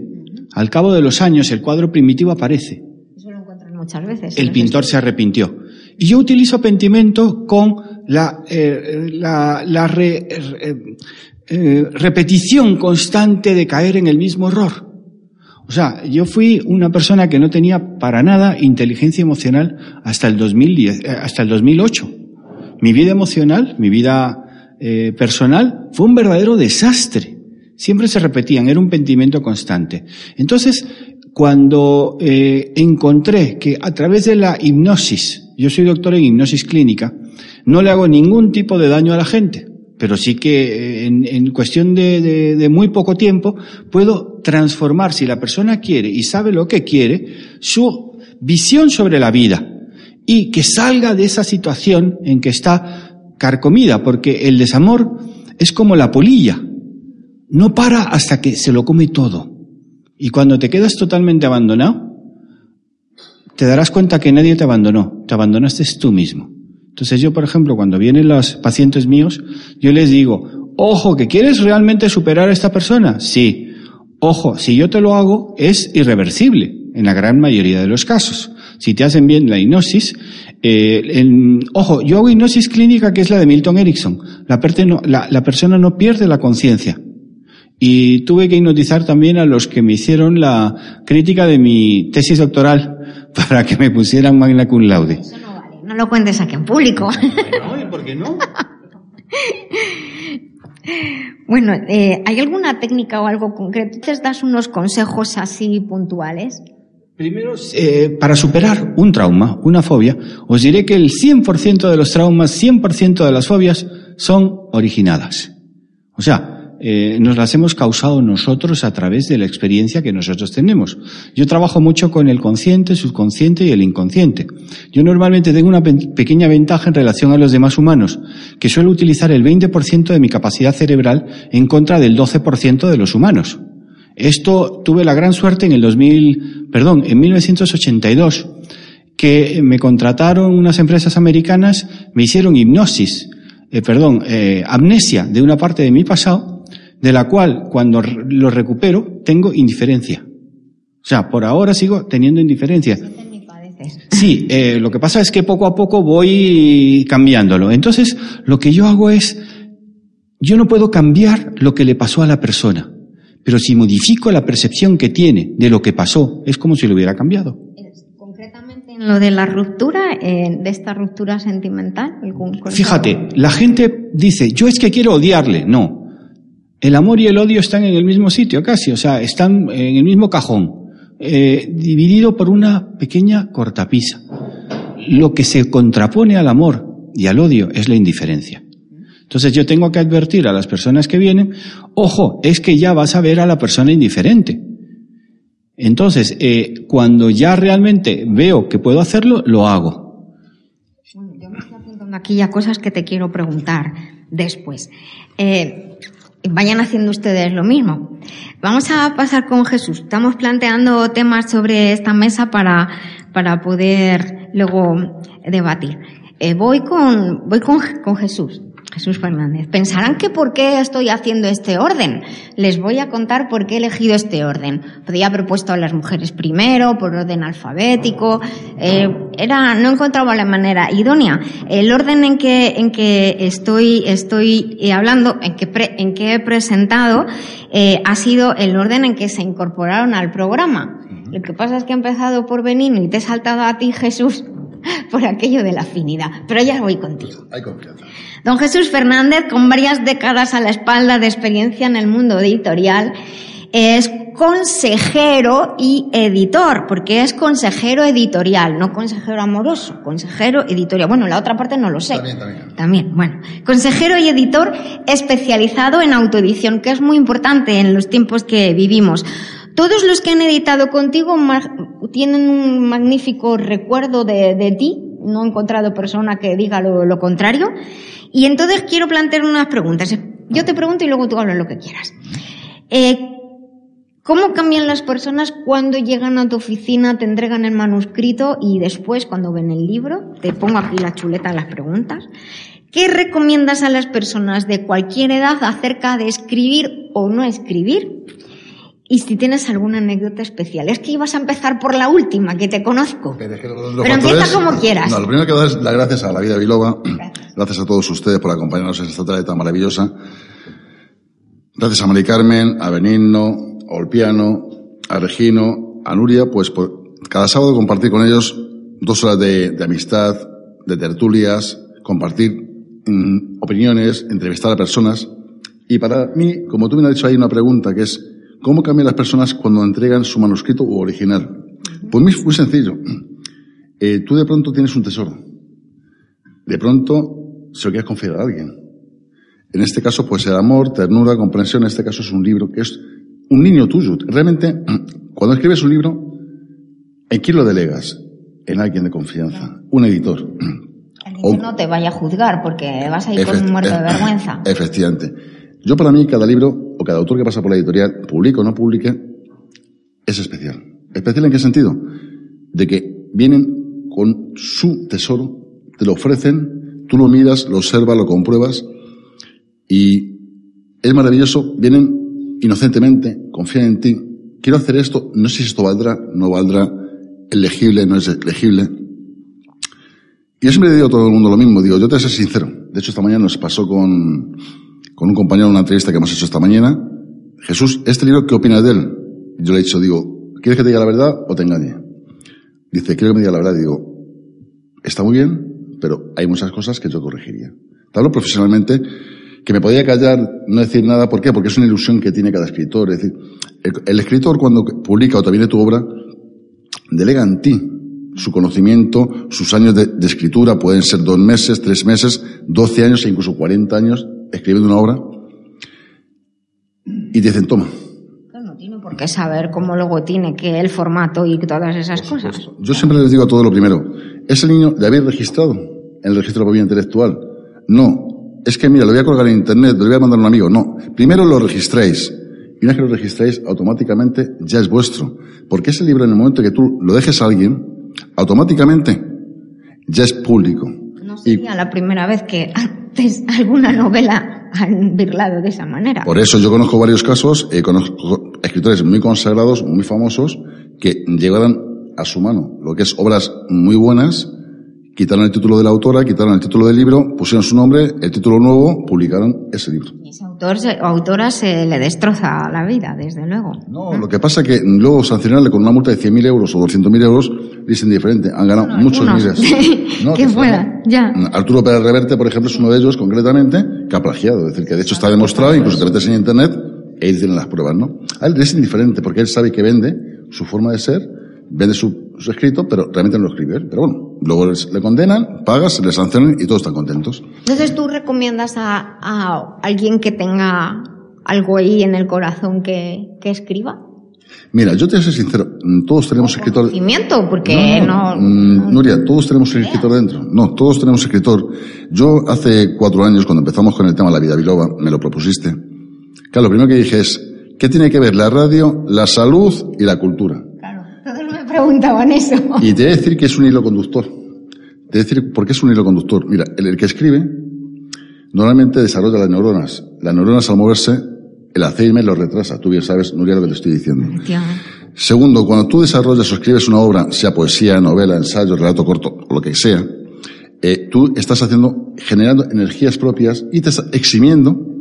al cabo de los años el cuadro primitivo aparece. Eso lo encuentran muchas veces. El pintor se arrepintió. Y yo utilizo pentimento con la, eh, la, la eh, repetición constante de caer en el mismo error. O sea, yo fui una persona que no tenía para nada inteligencia emocional hasta el 2010, eh, hasta el 2008. Mi vida emocional, mi vida eh, personal fue un verdadero desastre. Siempre se repetían, era un pentimiento constante. Entonces, cuando eh, encontré que a través de la hipnosis, yo soy doctor en hipnosis clínica, no le hago ningún tipo de daño a la gente, pero sí que eh, en, cuestión de, de, muy poco tiempo puedo transformar, si la persona quiere y sabe lo que quiere, su visión sobre la vida y que salga de esa situación en que está carcomida, porque el desamor es como la polilla, no para hasta que se lo come todo. Y cuando te quedas totalmente abandonado, te darás cuenta que nadie te abandonó, te abandonaste tú mismo. Entonces yo, por ejemplo, cuando vienen los pacientes míos, yo les digo, ojo, que quieres realmente superar a esta persona. Sí. Ojo, si yo te lo hago, es irreversible en la gran mayoría de los casos. Si te hacen bien la hipnosis, eh, ojo, yo hago hipnosis clínica que es la de Milton Erickson. La, la, la persona no pierde la conciencia. Y tuve que hipnotizar también a los que me hicieron la crítica de mi tesis doctoral *laughs* para que me pusieran magna cum laude. Eso no vale, no lo cuentes aquí en público. No, por qué no? *laughs* Bueno, eh, ¿hay alguna técnica o algo concreto? ¿Te das unos consejos así puntuales? Primero, eh, para superar un trauma, una fobia, os diré que el 100% de los traumas, 100% de las fobias son originadas. O sea, eh, nos las hemos causado nosotros a través de la experiencia que nosotros tenemos. Yo trabajo mucho con el consciente, subconsciente y el inconsciente. Yo normalmente tengo una pequeña ventaja en relación a los demás humanos, que suelo utilizar el 20% de mi capacidad cerebral en contra del 12% de los humanos. Esto tuve la gran suerte en el 2000, perdón, en 1982, que me contrataron unas empresas americanas, me hicieron hipnosis, eh, perdón, eh, amnesia de una parte de mi pasado de la cual cuando lo recupero tengo indiferencia. O sea, por ahora sigo teniendo indiferencia. Sí, eh, lo que pasa es que poco a poco voy cambiándolo. Entonces, lo que yo hago es, yo no puedo cambiar lo que le pasó a la persona, pero si modifico la percepción que tiene de lo que pasó, es como si lo hubiera cambiado. Concretamente en lo de la ruptura, eh, de esta ruptura sentimental. Fíjate, la gente dice, yo es que quiero odiarle. No, el amor y el odio están en el mismo sitio casi, o sea, están en el mismo cajón, eh, dividido por una pequeña cortapisa. Lo que se contrapone al amor y al odio es la indiferencia. Entonces yo tengo que advertir a las personas que vienen, ojo, es que ya vas a ver a la persona indiferente. Entonces, eh, cuando ya realmente veo que puedo hacerlo, lo hago. yo me estoy apuntando aquí ya cosas que te quiero preguntar después. Eh, vayan haciendo ustedes lo mismo. Vamos a pasar con Jesús. Estamos planteando temas sobre esta mesa para, para poder luego debatir. Eh, voy con, voy con, con Jesús. Jesús Fernández. Pensarán que por qué estoy haciendo este orden. Les voy a contar por qué he elegido este orden. Podría haber puesto a las mujeres primero, por orden alfabético. Eh, era, no encontraba la manera idónea. El orden en que, en que estoy, estoy eh, hablando, en que, en que he presentado, eh, ha sido el orden en que se incorporaron al programa. Lo que pasa es que he empezado por Benino y te he saltado a ti, Jesús, *laughs* por aquello de la afinidad. Pero ya voy contigo. Hay confianza. Don Jesús Fernández, con varias décadas a la espalda de experiencia en el mundo editorial, es consejero y editor, porque es consejero editorial, no consejero amoroso, consejero editorial. Bueno, la otra parte no lo sé. También, también. También, bueno. Consejero y editor especializado en autoedición, que es muy importante en los tiempos que vivimos. Todos los que han editado contigo tienen un magnífico recuerdo de, ti. No he encontrado persona que diga lo, contrario. Y entonces quiero plantear unas preguntas. Yo te pregunto y luego tú hablas lo que quieras. Eh, ¿Cómo cambian las personas cuando llegan a tu oficina, te entregan el manuscrito y después, cuando ven el libro, te pongo aquí la chuleta de las preguntas? ¿Qué recomiendas a las personas de cualquier edad acerca de escribir o no escribir? Y si tienes alguna anécdota especial. Es que ibas a empezar por la última, que te conozco. Pero, empieza como quieras. No, lo primero que doy es las gracias a la vida Biloba. Gracias. a todos ustedes por acompañarnos en esta tarde tan maravillosa. Gracias a Mari Carmen, a Benigno, a Olpiano, a Regino, a Nuria, pues por cada sábado compartir con ellos dos horas de, amistad, de tertulias, compartir mm, opiniones, entrevistar a personas. Y para mí, como tú me has dicho, hay una pregunta que es, ¿cómo cambian las personas cuando entregan su manuscrito u original? Pues muy, muy sencillo. Eh, tú de pronto tienes un tesoro. De pronto se lo quieres confiar a alguien. En este caso, pues el amor, ternura, comprensión, en este caso es un libro que es un niño tuyo. Realmente, *clears throat* cuando escribes un libro, ¿en quién lo delegas? En alguien de confianza, un editor. *clears throat* El editor no te vaya a juzgar porque vas a ir con un muerto de vergüenza. *clears throat* Efectivamente. Yo para mí, cada libro o cada autor que pasa por la editorial, publique o no publique, es especial. ¿Especial en qué sentido? De que vienen con su tesoro, te lo ofrecen, tú lo miras, lo observas, lo compruebas y es maravilloso, vienen inocentemente, confían en ti, quiero hacer esto, no sé si esto valdrá, no valdrá, es legible, no es legible. Y yo siempre digo a todo el mundo lo mismo, digo, yo te voy a ser sincero. De hecho, esta mañana nos pasó con, con un compañero en una entrevista que hemos hecho esta mañana. Jesús, ¿este libro qué opinas de él? Yo le he dicho, digo, ¿Quieres que te diga la verdad o te engañe? Dice, quiero que me diga la verdad. Digo, está muy bien, pero hay muchas cosas que yo corregiría. Te hablo profesionalmente, que me podía callar, no decir nada. ¿Por qué? Porque es una ilusión que tiene cada escritor. Es decir, el, escritor cuando publica o te viene tu obra, delega en ti su conocimiento, sus años de, de, escritura, pueden ser dos meses, tres meses, doce años e incluso cuarenta años escribiendo una obra, y te dicen, toma, por qué saber cómo luego tiene que el formato y todas esas cosas. Yo siempre les digo todo lo primero. ¿Es el niño de haber registrado en el registro de propiedad intelectual? No. Es que mira, lo voy a colgar en internet, lo voy a mandar a un amigo. No. Primero lo registréis. Y una vez que lo registréis, automáticamente ya es vuestro. Porque ese libro, en el momento que tú lo dejes a alguien, automáticamente ya es público. No sería la primera vez que alguna novela han virlado de esa manera. Por eso yo conozco varios casos, eh, conozco escritores muy consagrados, muy famosos, que llegaron a su mano lo que es obras muy buenas, quitaron el título de la autora, quitaron el título del libro, pusieron su nombre, el título nuevo, publicaron ese libro. Y autor o autora se le destroza la vida, desde luego. No, lo que pasa es que luego sancionarle con una multa de 100.000 euros o 200.000 euros dicen diferente. Han ganado muchos miles. *laughs* que fuera, ya. Arturo Pérez Reverte, por ejemplo, es uno de ellos concretamente que ha plagiado. Es decir, que de hecho está demostrado, incluso te metes en internet, e ahí tienen las pruebas, ¿no? A él es indiferente porque él sabe que vende su forma de ser, vende su, su escrito, pero realmente no lo escribe él. Pero bueno, luego le condenan, pagas, le sancionan y todos están contentos. Entonces tú recomiendas a, a alguien que tenga algo ahí en el corazón que, que escriba? Mira, yo te voy a ser sincero, todos tenemos escritor. Conocimiento, porque no, no, Nuria, todos tenemos escritor dentro. No, todos tenemos escritor. Yo hace cuatro años, cuando empezamos con el tema de la vida biloba, me lo propusiste. Claro, lo primero que dije es, ¿qué tiene que ver la radio, la salud y la cultura? Preguntaban eso. Y te voy a decir que es un hilo conductor. Te voy a decir por qué es un hilo conductor. Mira, el, el que escribe normalmente desarrolla las neuronas. Las neuronas al moverse el Alzheimer lo retrasa. Tú bien sabes, Nuria, lo que te estoy diciendo. Segundo, cuando tú desarrollas o escribes una obra, sea poesía, novela, ensayo, relato corto, o lo que sea, eh, tú estás haciendo, generando energías propias y te estás eximiendo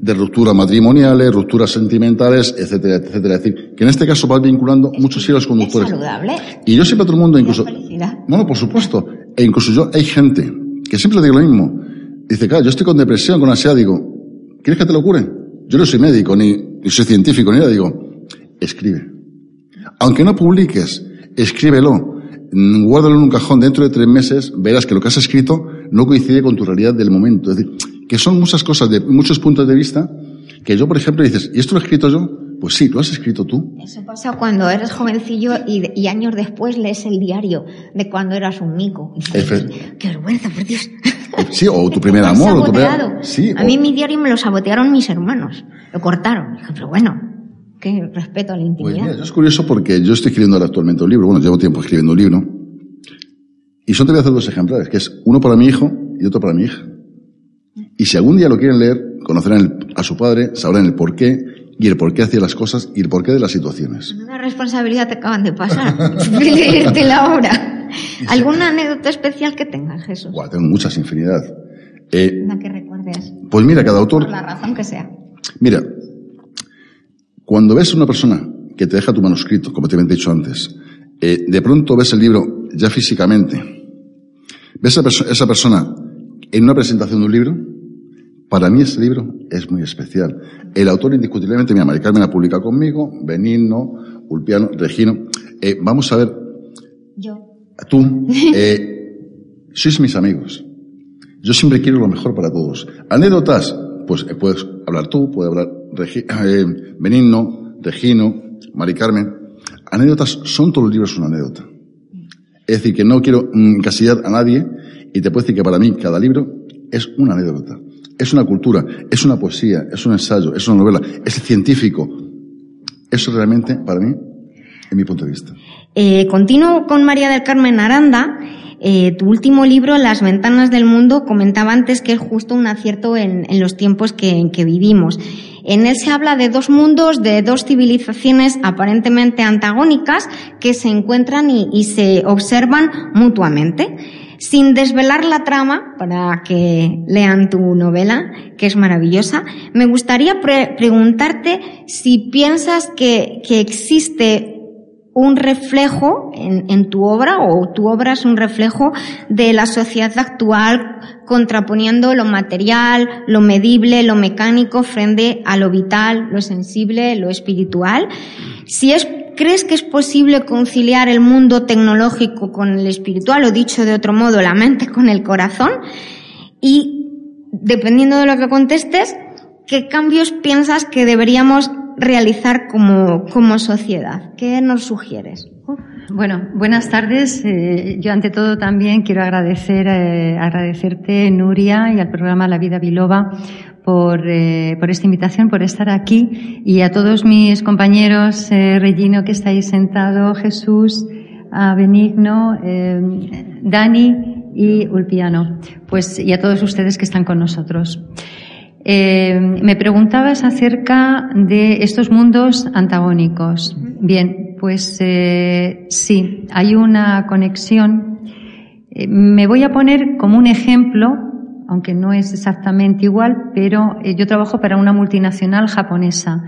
de rupturas matrimoniales, rupturas sentimentales, etcétera, etcétera. Es decir, que en este caso vas vinculando muchos hilos conductores. Es saludable. Y yo siempre a todo el mundo, incluso... Bueno, por supuesto. E incluso yo, hay gente que siempre le digo lo mismo. Dice, claro, yo estoy con depresión, con ansiedad, digo, ¿quieres que te lo cure? Yo no soy médico, ni, ni soy científico, ni nada. Digo, escribe. Aunque no publiques, escríbelo. Guárdalo en un cajón. Dentro de tres meses verás que lo que has escrito no coincide con tu realidad del momento. Es decir, que son muchas cosas de muchos puntos de vista que yo, por ejemplo, dices, ¿y esto lo he escrito yo? Pues sí, lo has escrito tú. Eso pasa cuando eres jovencillo y, y años después lees el diario de cuando eras un mico. Y dices, qué vergüenza, por Dios. Sí, o tu primer *laughs* amor. O tu primer... Sí, a o... mí mi diario me lo sabotearon mis hermanos. Lo cortaron. Dije, pero bueno, qué respeto a la intimidad. Pues mira, es curioso porque yo estoy escribiendo actualmente un libro. Bueno, llevo tiempo escribiendo un libro. Y solo te voy a hacer dos ejemplares, que es uno para mi hijo y otro para mi hija. Y si algún día lo quieren leer, conocerán el, a su padre, sabrán el porqué y el por qué hacía las cosas y el porqué de las situaciones. Una responsabilidad te acaban de pasar. *laughs* leerte la obra. *laughs* ¿Alguna anécdota especial que tengas, Jesús? Buah, tengo muchas, infinidad. Eh, Una que recuerdes. Pues mira, cada autor. Por la razón que sea. Mira, cuando ves a una persona que te deja tu manuscrito, como te había dicho antes, eh, de pronto ves el libro ya físicamente, ves a esa persona en una presentación de un libro, Para mí ese libro es muy especial. El autor indiscutiblemente, mi Mari Carmen ha publicado conmigo, Benigno, Ulpiano, Regino. Eh, vamos a ver. Yo. Tú, *laughs* eh, sois mis amigos. Yo siempre quiero lo mejor para todos. Anécdotas, pues eh, puedes hablar tú, puede hablar Regi eh, Benigno, Regino, Mari Carmen. Anécdotas, son todos los libros una anécdota. Es decir, que no quiero encasillar a nadie y te puedo decir que para mí cada libro es una anécdota es una cultura, es una poesía, es un ensayo, es una novela, es científico. Eso realmente, para mí, es mi punto de vista. Eh, continúo con María del Carmen Aranda. Eh, tu último libro, Las ventanas del mundo, comentaba antes que es justo un acierto en, los tiempos que, en que vivimos. En él se habla de dos mundos, de dos civilizaciones aparentemente antagónicas que se encuentran y se observan mutuamente. Sin desvelar la trama, para que lean tu novela, que es maravillosa, me gustaría preguntarte si piensas que, existe un reflejo en, tu obra o tu obra es un reflejo de la sociedad actual contraponiendo lo material, lo medible, lo mecánico frente a lo vital, lo sensible, lo espiritual. Si es ¿Crees que es posible conciliar el mundo tecnológico con el espiritual o dicho de otro modo, la mente con el corazón? Y dependiendo de lo que contestes, ¿qué cambios piensas que deberíamos realizar como, como sociedad? ¿Qué nos sugieres? Bueno, buenas tardes. Eh, yo ante todo también quiero agradecer, eh, agradecerte, Nuria, y al programa La Vida Biloba por, eh, por, esta invitación, por estar aquí y a todos mis compañeros, eh, Regino que estáis sentado, Jesús, Benigno, Dani y Ulpiano, pues y a todos ustedes que están con nosotros. Me preguntabas acerca de estos mundos antagónicos. Bien, pues eh, sí, hay una conexión. Eh, me voy a poner como un ejemplo aunque no es exactamente igual, pero eh, yo trabajo para una multinacional japonesa.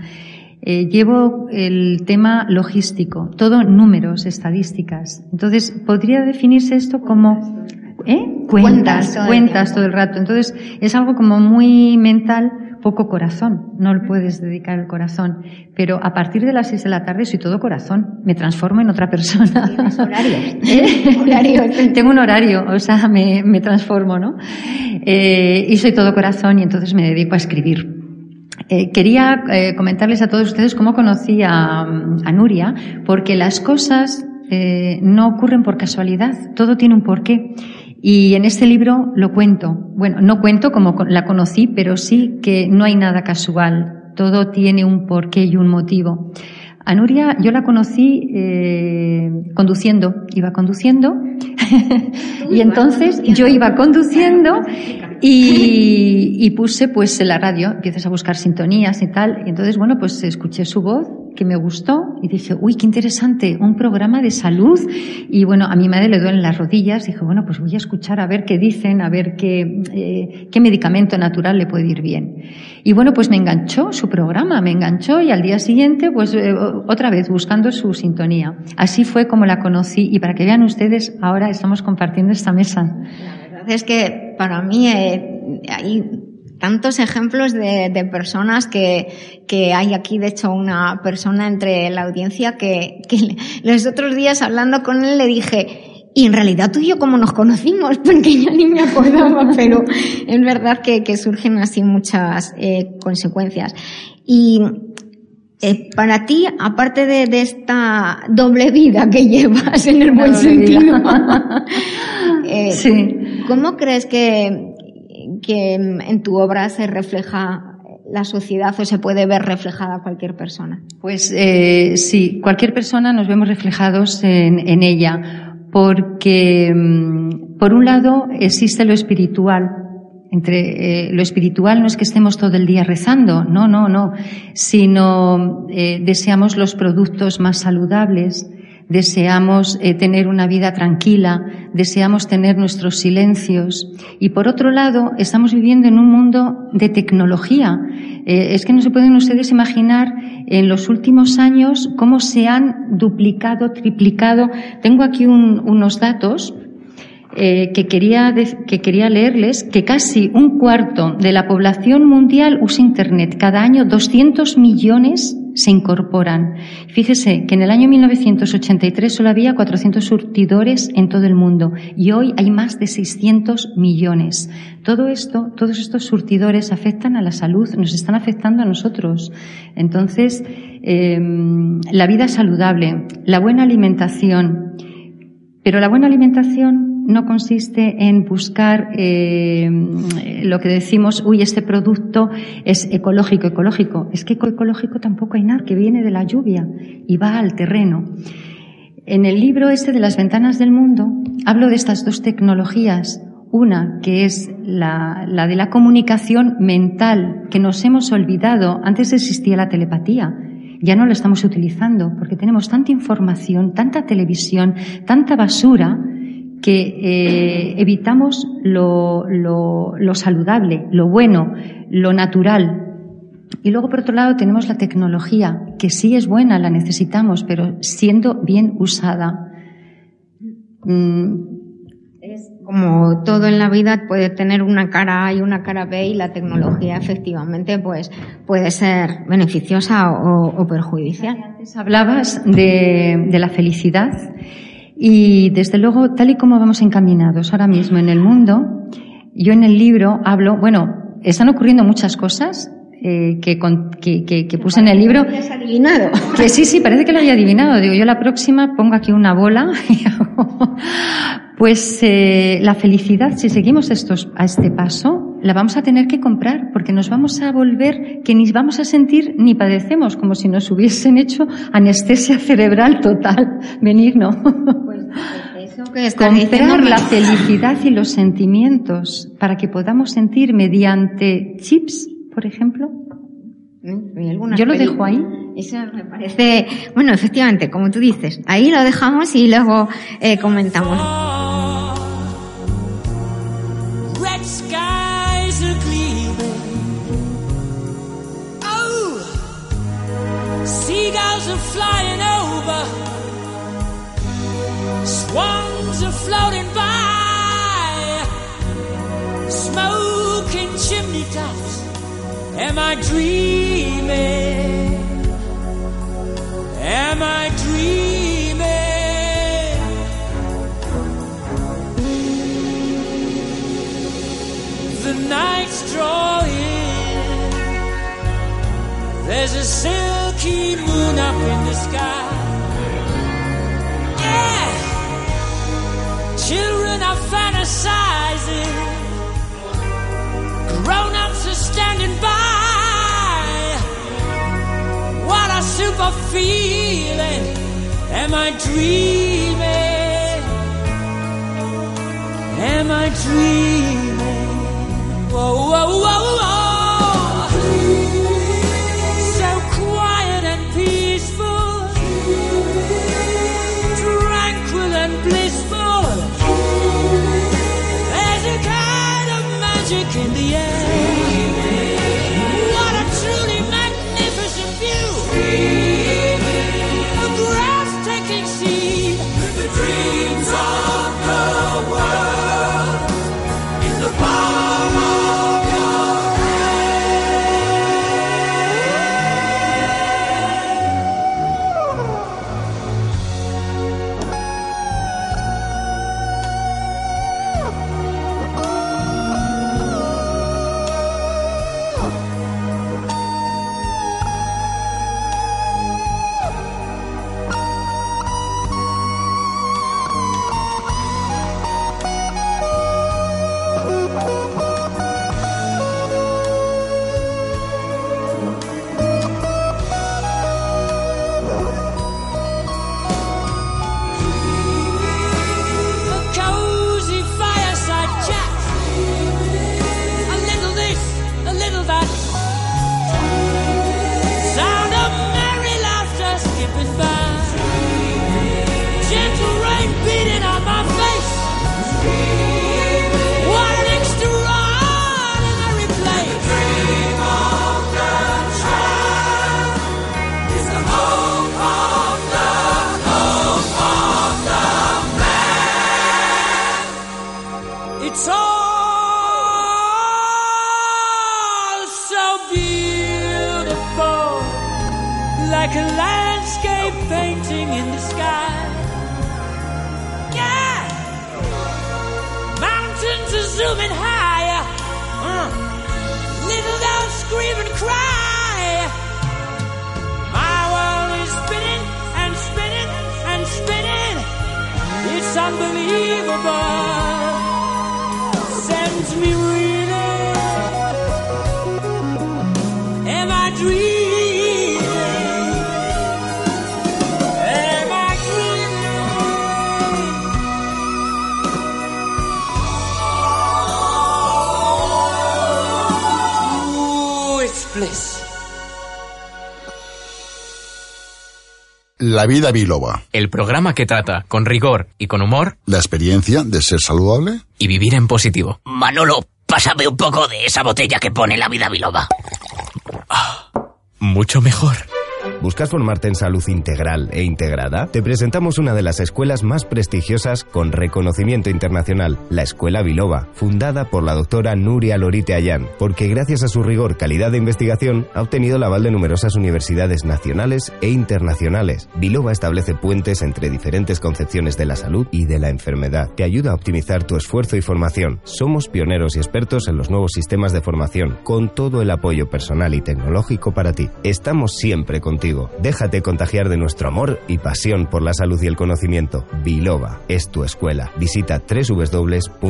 Eh, llevo el tema logístico, todo números, estadísticas. Entonces, podría definirse esto como ¿eh? cuentas, cuentas todo el rato. Entonces, es algo como muy mental poco corazón, no le puedes dedicar el corazón. Pero a partir de las seis de la tarde soy todo corazón, me transformo en otra persona. *laughs* horario? ¿Eh? *laughs* Tengo un horario, o sea, me, me transformo, ¿no? Eh, y soy todo corazón y entonces me dedico a escribir. Eh, quería comentarles a todos ustedes cómo conocí a, a Nuria, porque las cosas no ocurren por casualidad, todo tiene un porqué. Y en este libro lo cuento. Bueno, no cuento como la conocí, pero sí que no hay nada casual. Todo tiene un porqué y un motivo. A Nuria yo la conocí eh, conduciendo, iba conduciendo *laughs* y entonces yo iba conduciendo y, y, puse pues la radio, empiezas a buscar sintonías y tal, y entonces bueno pues escuché su voz que me gustó y dije, uy, qué interesante, un programa de salud. Y bueno, a mi madre le duelen las rodillas. Dije, bueno, pues voy a escuchar a ver qué dicen, a ver qué, eh, qué medicamento natural le puede ir bien. Y bueno, pues me enganchó su programa, me enganchó y al día siguiente, pues eh, otra vez buscando su sintonía. Así fue como la conocí y para que vean ustedes, ahora estamos compartiendo esta mesa. La verdad es que para mí eh, hay tantos ejemplos de, de personas que, que, hay aquí, de hecho, una persona entre la audiencia que, que *laughs* los otros días hablando con él le dije, y en realidad tú y yo cómo nos conocimos, *laughs* porque ya ni me acordaba, *laughs* pero es verdad que, que surgen así muchas eh, consecuencias. Y eh, para ti, aparte de, de, esta doble vida que llevas en el buen sentido, eh, sí. ¿cómo crees que, que en tu obra se refleja la sociedad o se puede ver reflejada cualquier persona? Pues eh, sí, cualquier persona nos vemos reflejados en, ella, porque mm, por un lado existe lo espiritual, entre eh, lo espiritual no es que estemos todo el día rezando, no, no, no, sino eh, deseamos los productos más saludables, deseamos eh, tener una vida tranquila, deseamos tener nuestros silencios y por otro lado estamos viviendo en un mundo de tecnología. Eh, es que no se pueden ustedes imaginar en los últimos años cómo se han duplicado, triplicado. Tengo aquí un, unos datos eh, que, quería que quería leerles que casi un cuarto de la población mundial usa Internet. Cada año 200 millones se incorporan. Fíjese que en el año 1983 solo había 400 surtidores en todo el mundo y hoy hay más de 600 millones. Todo esto, todos estos surtidores afectan a la salud, nos están afectando a nosotros. Entonces, em, la vida saludable, la buena alimentación, pero la buena alimentación no consiste en buscar eh, lo que decimos, uy, este producto es ecológico, ecológico. Es que ecológico tampoco hay nada, que viene de la lluvia y va al terreno. En el libro este de las ventanas del mundo hablo de estas dos tecnologías. Una que es la, la de la comunicación mental, que nos hemos olvidado. Antes existía la telepatía, ya no la estamos utilizando porque tenemos tanta información, tanta televisión, tanta basura que eh, evitamos lo, lo, lo, saludable, lo bueno, lo natural. Y luego, por otro lado, tenemos la tecnología, que sí es buena, la necesitamos, pero siendo bien usada. Mm, es como todo en la vida puede tener una cara A y una cara B y la tecnología efectivamente pues puede ser beneficiosa o, perjudicial. Antes hablabas de, de la felicidad y desde luego, tal y como vamos encaminados ahora mismo en el mundo, yo en el libro hablo, bueno, están ocurriendo muchas cosas eh, que, que, que, puse en el libro. ¿Lo has adivinado? Que sí, sí, parece que lo había adivinado. Digo, yo la próxima pongo aquí una bola *laughs* y hago... Pues eh, la felicidad, si seguimos estos, a este paso, la vamos a tener que comprar porque nos vamos a volver que ni vamos a sentir ni padecemos, como si nos hubiesen hecho anestesia cerebral total. Benigno. Pues, eso que comprar la felicidad y los sentimientos para que podamos sentir mediante chips, por ejemplo. Yo lo dejo ahí. Eso me parece, bueno, efectivamente, como tú dices, ahí lo dejamos y luego eh, comentamos. Seagulls are flying over, swans are floating by, smoking chimney tops. Am I dreaming? Am I dreaming? The night's drawing. There's a silky moon up in the sky. Yeah, children are fantasizing. Grown ups are standing by. What a super feeling. Am I dreaming? Am I dreaming? Whoa, whoa, whoa, whoa. La vida biloba. El programa que trata con rigor y con humor La experiencia de ser saludable. y vivir en positivo. Manolo, pásame un poco de esa botella que pone la vida biloba. Mucho mejor. ¿Buscas formarte en salud integral e integrada? Te presentamos una de las escuelas más prestigiosas con reconocimiento internacional, la Escuela Biloba, fundada por la doctora Nuria Lorite Ayán, porque gracias a su rigor, calidad de investigación, ha obtenido el aval de numerosas universidades nacionales e internacionales. Biloba establece puentes entre diferentes concepciones de la salud y de la enfermedad. Te ayuda a optimizar tu esfuerzo y formación. Somos pioneros y expertos en los nuevos sistemas de formación, con todo el apoyo personal y tecnológico para ti. Estamos siempre contigo. Déjate contagiar de nuestro amor y pasión por la salud y el conocimiento. Biloba es tu escuela. Visita www.biloba.es.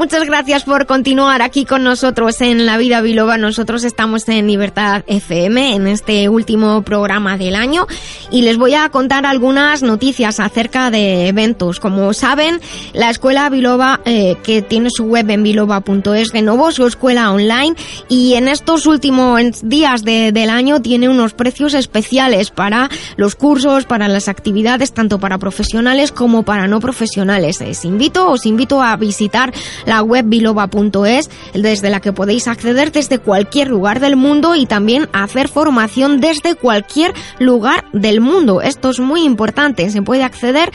Muchas gracias por continuar aquí con nosotros en La Vida Biloba. Nosotros estamos en Libertad FM en este último programa del año y les voy a contar algunas noticias acerca de eventos. Como saben, la Escuela Biloba, eh, que tiene su web en biloba.es, renovó su escuela online y en estos últimos días de- del año tiene unos precios especiales para los cursos, para las actividades, tanto para profesionales como para no profesionales. Les invito, os invito a visitar la web biloba.es, desde la que podéis acceder desde cualquier lugar del mundo y también hacer formación desde cualquier lugar del mundo. Esto es muy importante, se puede acceder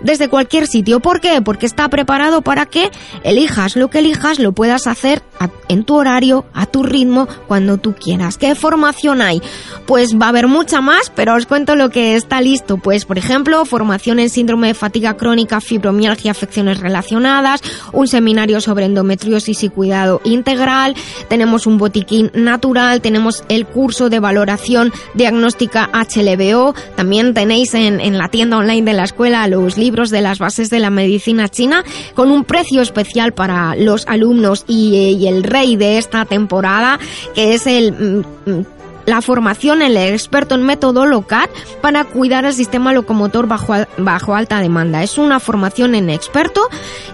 desde cualquier sitio. ¿Por qué? Porque está preparado para que elijas lo que elijas, lo puedas hacer en tu horario, a tu ritmo, cuando tú quieras. ¿Qué formación hay? Pues va a haber mucha más, pero os cuento lo que está listo. Pues, por ejemplo, formación en síndrome de fatiga crónica, fibromialgia, afecciones relacionadas, un seminario sobre endometriosis y cuidado integral, tenemos un botiquín natural, tenemos el curso de valoración diagnóstica HLBO, también tenéis en, en la tienda online de la escuela los libros de las bases de la medicina china con un precio especial para los alumnos y, eh, el rey de esta temporada, que es el... mm, mm, la formación el experto en método local para cuidar el sistema locomotor bajo, bajo alta demanda. Es una formación en experto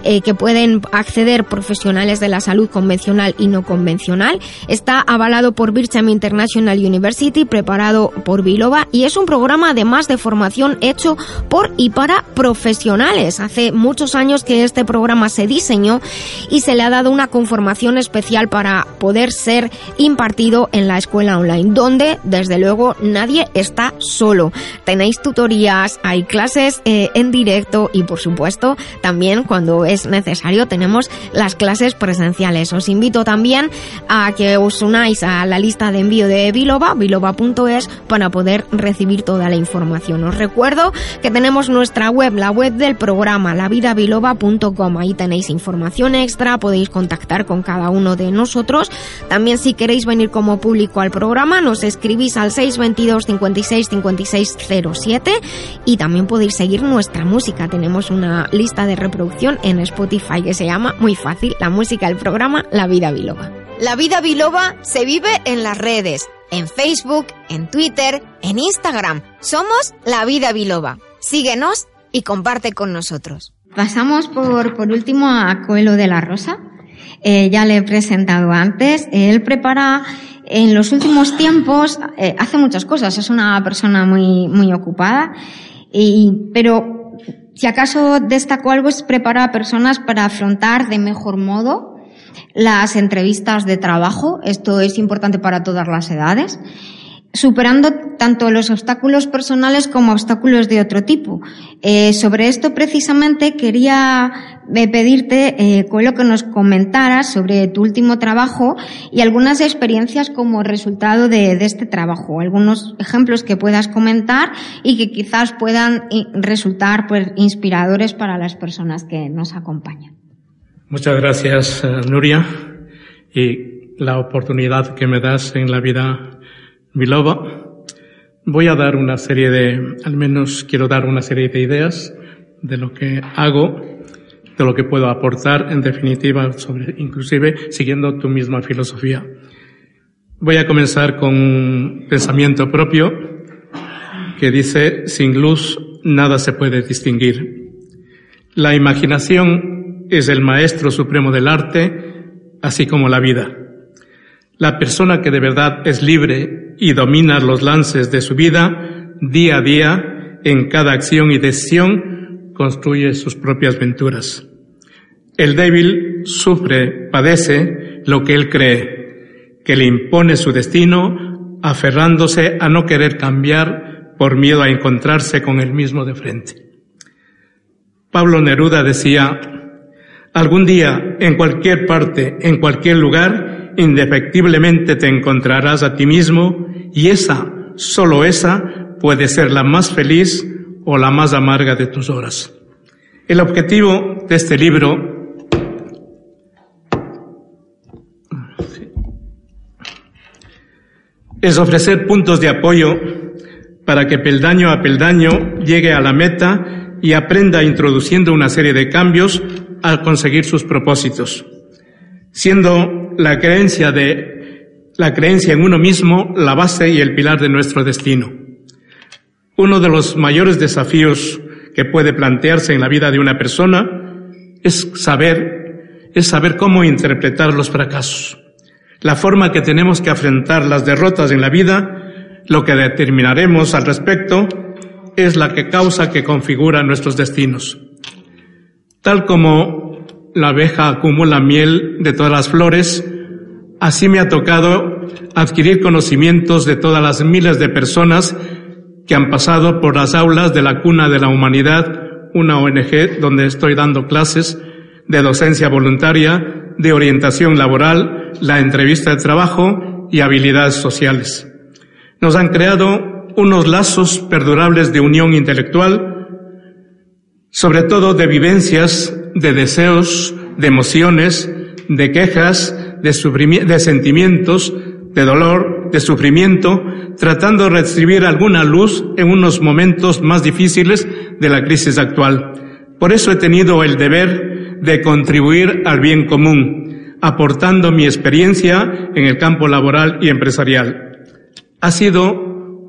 eh, que pueden acceder profesionales de la salud convencional y no convencional. Está avalado por Bircham International University, preparado por Biloba y es un programa además de formación hecho por y para profesionales. Hace muchos años que este programa se diseñó y se le ha dado una conformación especial para poder ser impartido en la escuela online, donde desde luego nadie está solo. Tenéis tutorías, hay clases eh, en directo y por supuesto también cuando es necesario tenemos las clases presenciales. Os invito también a que os unáis a la lista de envío de Biloba, biloba.es, para poder recibir toda la información. Os recuerdo que tenemos nuestra web, la web del programa, lavidabiloba.com. Ahí tenéis información extra, podéis contactar con cada uno de nosotros. También si queréis venir como público al programa, nos escribís al 622 56 56 07 y también podéis seguir nuestra música. Tenemos una lista de reproducción en Spotify que se llama muy fácil, la música del programa La Vida Biloba. La Vida Biloba se vive en las redes, en Facebook, en Twitter, en Instagram. Somos La Vida Biloba. Síguenos y comparte con nosotros. Pasamos por, por último a Coelho de la Rosa. Eh, ya le he presentado antes. Él prepara en los últimos tiempos, eh, hace muchas cosas. Es una persona muy, muy ocupada. Y, pero si acaso destaco algo es preparar a personas para afrontar de mejor modo las entrevistas de trabajo. Esto es importante para todas las edades. Superando tanto los obstáculos personales como obstáculos de otro tipo. Eh, sobre esto precisamente quería eh, pedirte, eh, lo que nos comentaras sobre tu último trabajo y algunas experiencias como resultado de, este trabajo, algunos ejemplos que puedas comentar y que quizás puedan resultar pues, inspiradores para las personas que nos acompañan. Muchas gracias, eh, Nuria, y la oportunidad que me das en la vida Biloba, voy a dar una serie de, al menos quiero dar una serie de ideas de lo que hago, de lo que puedo aportar, en definitiva, sobre, inclusive siguiendo tu misma filosofía. Voy a comenzar con un pensamiento propio que dice, sin luz nada se puede distinguir. La imaginación es el maestro supremo del arte, así como la vida. La persona que de verdad es libre y domina los lances de su vida, día a día, en cada acción y decisión, construye sus propias venturas. El débil sufre, padece lo que él cree, que le impone su destino, aferrándose a no querer cambiar por miedo a encontrarse con el mismo de frente. Pablo Neruda decía, algún día, en cualquier parte, en cualquier lugar, indefectiblemente te encontrarás a ti mismo y esa, solo esa, puede ser la más feliz o la más amarga de tus horas. El objetivo de este libro es ofrecer puntos de apoyo para que peldaño a peldaño llegue a la meta y aprenda introduciendo una serie de cambios al conseguir sus propósitos siendo la creencia de la creencia en uno mismo la base y el pilar de nuestro destino. Uno de los mayores desafíos que puede plantearse en la vida de una persona es saber, es saber cómo interpretar los fracasos. La forma que tenemos que afrontar las derrotas en la vida, lo que determinaremos al respecto, es la que causa que configura nuestros destinos. Tal como la abeja acumula miel de todas las flores, así me ha tocado adquirir conocimientos de todas las miles de personas que han pasado por las aulas de la cuna de la humanidad, una ONG donde estoy dando clases de docencia voluntaria, de orientación laboral, la entrevista de trabajo y habilidades sociales. Nos han creado unos lazos perdurables de unión intelectual, sobre todo de vivencias de deseos, de emociones, de quejas, de, sentimientos, de dolor, de sufrimiento, tratando de recibir alguna luz en unos momentos más difíciles de la crisis actual. Por eso he tenido el deber de contribuir al bien común, aportando mi experiencia en el campo laboral y empresarial. Ha sido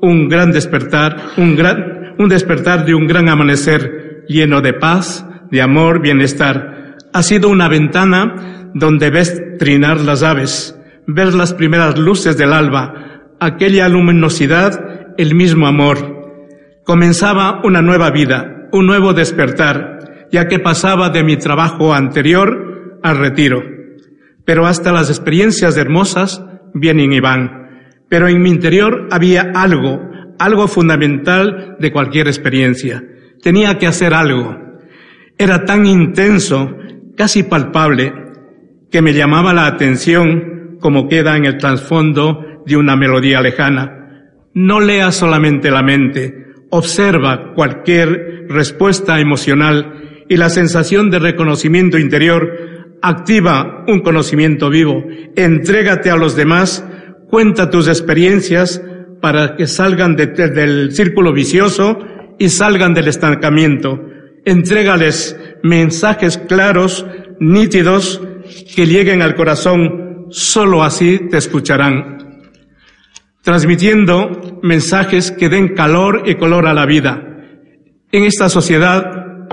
un gran despertar, un gran, un despertar de un gran amanecer lleno de paz, de amor, bienestar. Ha sido una ventana donde ves trinar las aves, ver las primeras luces del alba, aquella luminosidad, el mismo amor. Comenzaba una nueva vida, un nuevo despertar, ya que pasaba de mi trabajo anterior al retiro. Pero hasta las experiencias hermosas vienen y van. Pero en mi interior había algo, algo fundamental de cualquier experiencia. Tenía que hacer algo. Era tan intenso, casi palpable, que me llamaba la atención como queda en el trasfondo de una melodía lejana. No lea solamente la mente, observa cualquier respuesta emocional y la sensación de reconocimiento interior activa un conocimiento vivo. Entrégate a los demás, cuenta tus experiencias para que salgan del círculo vicioso y salgan del estancamiento entrégales mensajes claros, nítidos, que lleguen al corazón, solo así te escucharán. Transmitiendo mensajes que den calor y color a la vida. En esta sociedad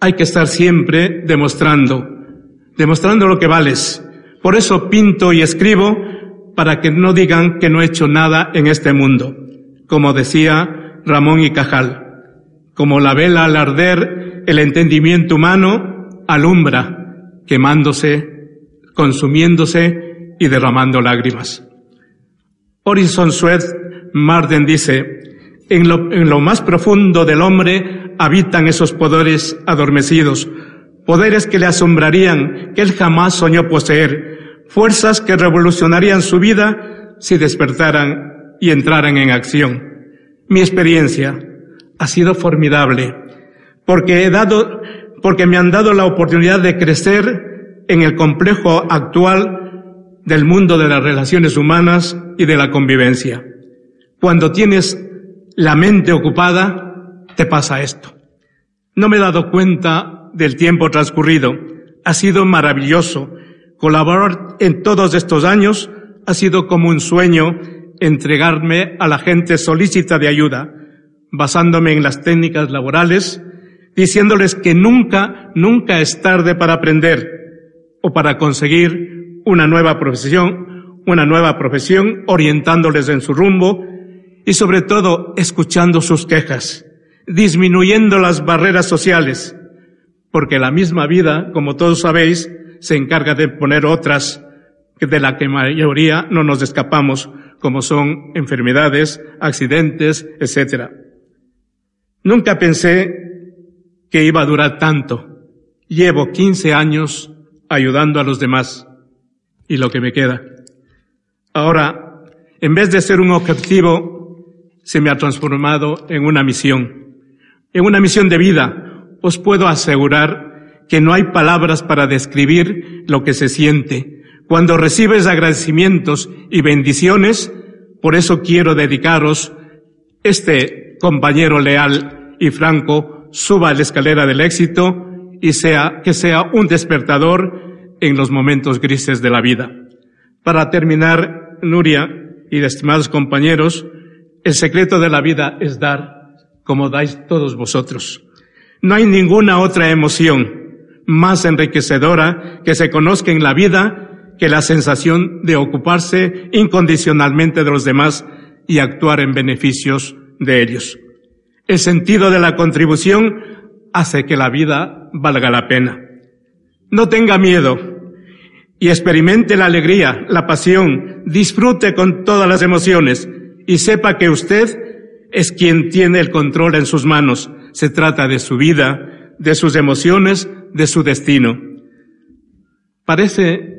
hay que estar siempre demostrando, demostrando lo que vales. Por eso pinto y escribo para que no digan que no he hecho nada en este mundo, como decía Ramón y Cajal. Como la vela al arder, el entendimiento humano alumbra, quemándose, consumiéndose y derramando lágrimas. Horizon Suez Marden dice, en lo, en lo más profundo del hombre habitan esos poderes adormecidos, poderes que le asombrarían, que él jamás soñó poseer, fuerzas que revolucionarían su vida si despertaran y entraran en acción. Mi experiencia ha sido formidable, porque he dado, porque me han dado la oportunidad de crecer en el complejo actual del mundo de las relaciones humanas y de la convivencia. Cuando tienes la mente ocupada, te pasa esto. No me he dado cuenta del tiempo transcurrido. Ha sido maravilloso. Colaborar en todos estos años ha sido como un sueño entregarme a la gente solícita de ayuda, basándome en las técnicas laborales, diciéndoles que nunca, nunca es tarde para aprender o para conseguir una nueva profesión, una nueva profesión, orientándoles en su rumbo y sobre todo escuchando sus quejas, disminuyendo las barreras sociales, porque la misma vida, como todos sabéis, se encarga de poner otras de la que mayoría no nos escapamos, como son enfermedades, accidentes, etc. Nunca pensé que iba a durar tanto. Llevo 15 años ayudando a los demás y lo que me queda. Ahora, en vez de ser un objetivo, se me ha transformado en una misión, en una misión de vida. Os puedo asegurar que no hay palabras para describir lo que se siente. Cuando recibes agradecimientos y bendiciones, por eso quiero dedicaros este compañero leal y franco suba la escalera del éxito y sea, que sea un despertador en los momentos grises de la vida. Para terminar, Nuria y estimados compañeros, el secreto de la vida es dar como dais todos vosotros. No hay ninguna otra emoción más enriquecedora que se conozca en la vida que la sensación de ocuparse incondicionalmente de los demás y actuar en beneficios de ellos. El sentido de la contribución hace que la vida valga la pena. No tenga miedo y experimente la alegría, la pasión, disfrute con todas las emociones, y sepa que usted es quien tiene el control en sus manos. Se trata de su vida, de sus emociones, de su destino. Parece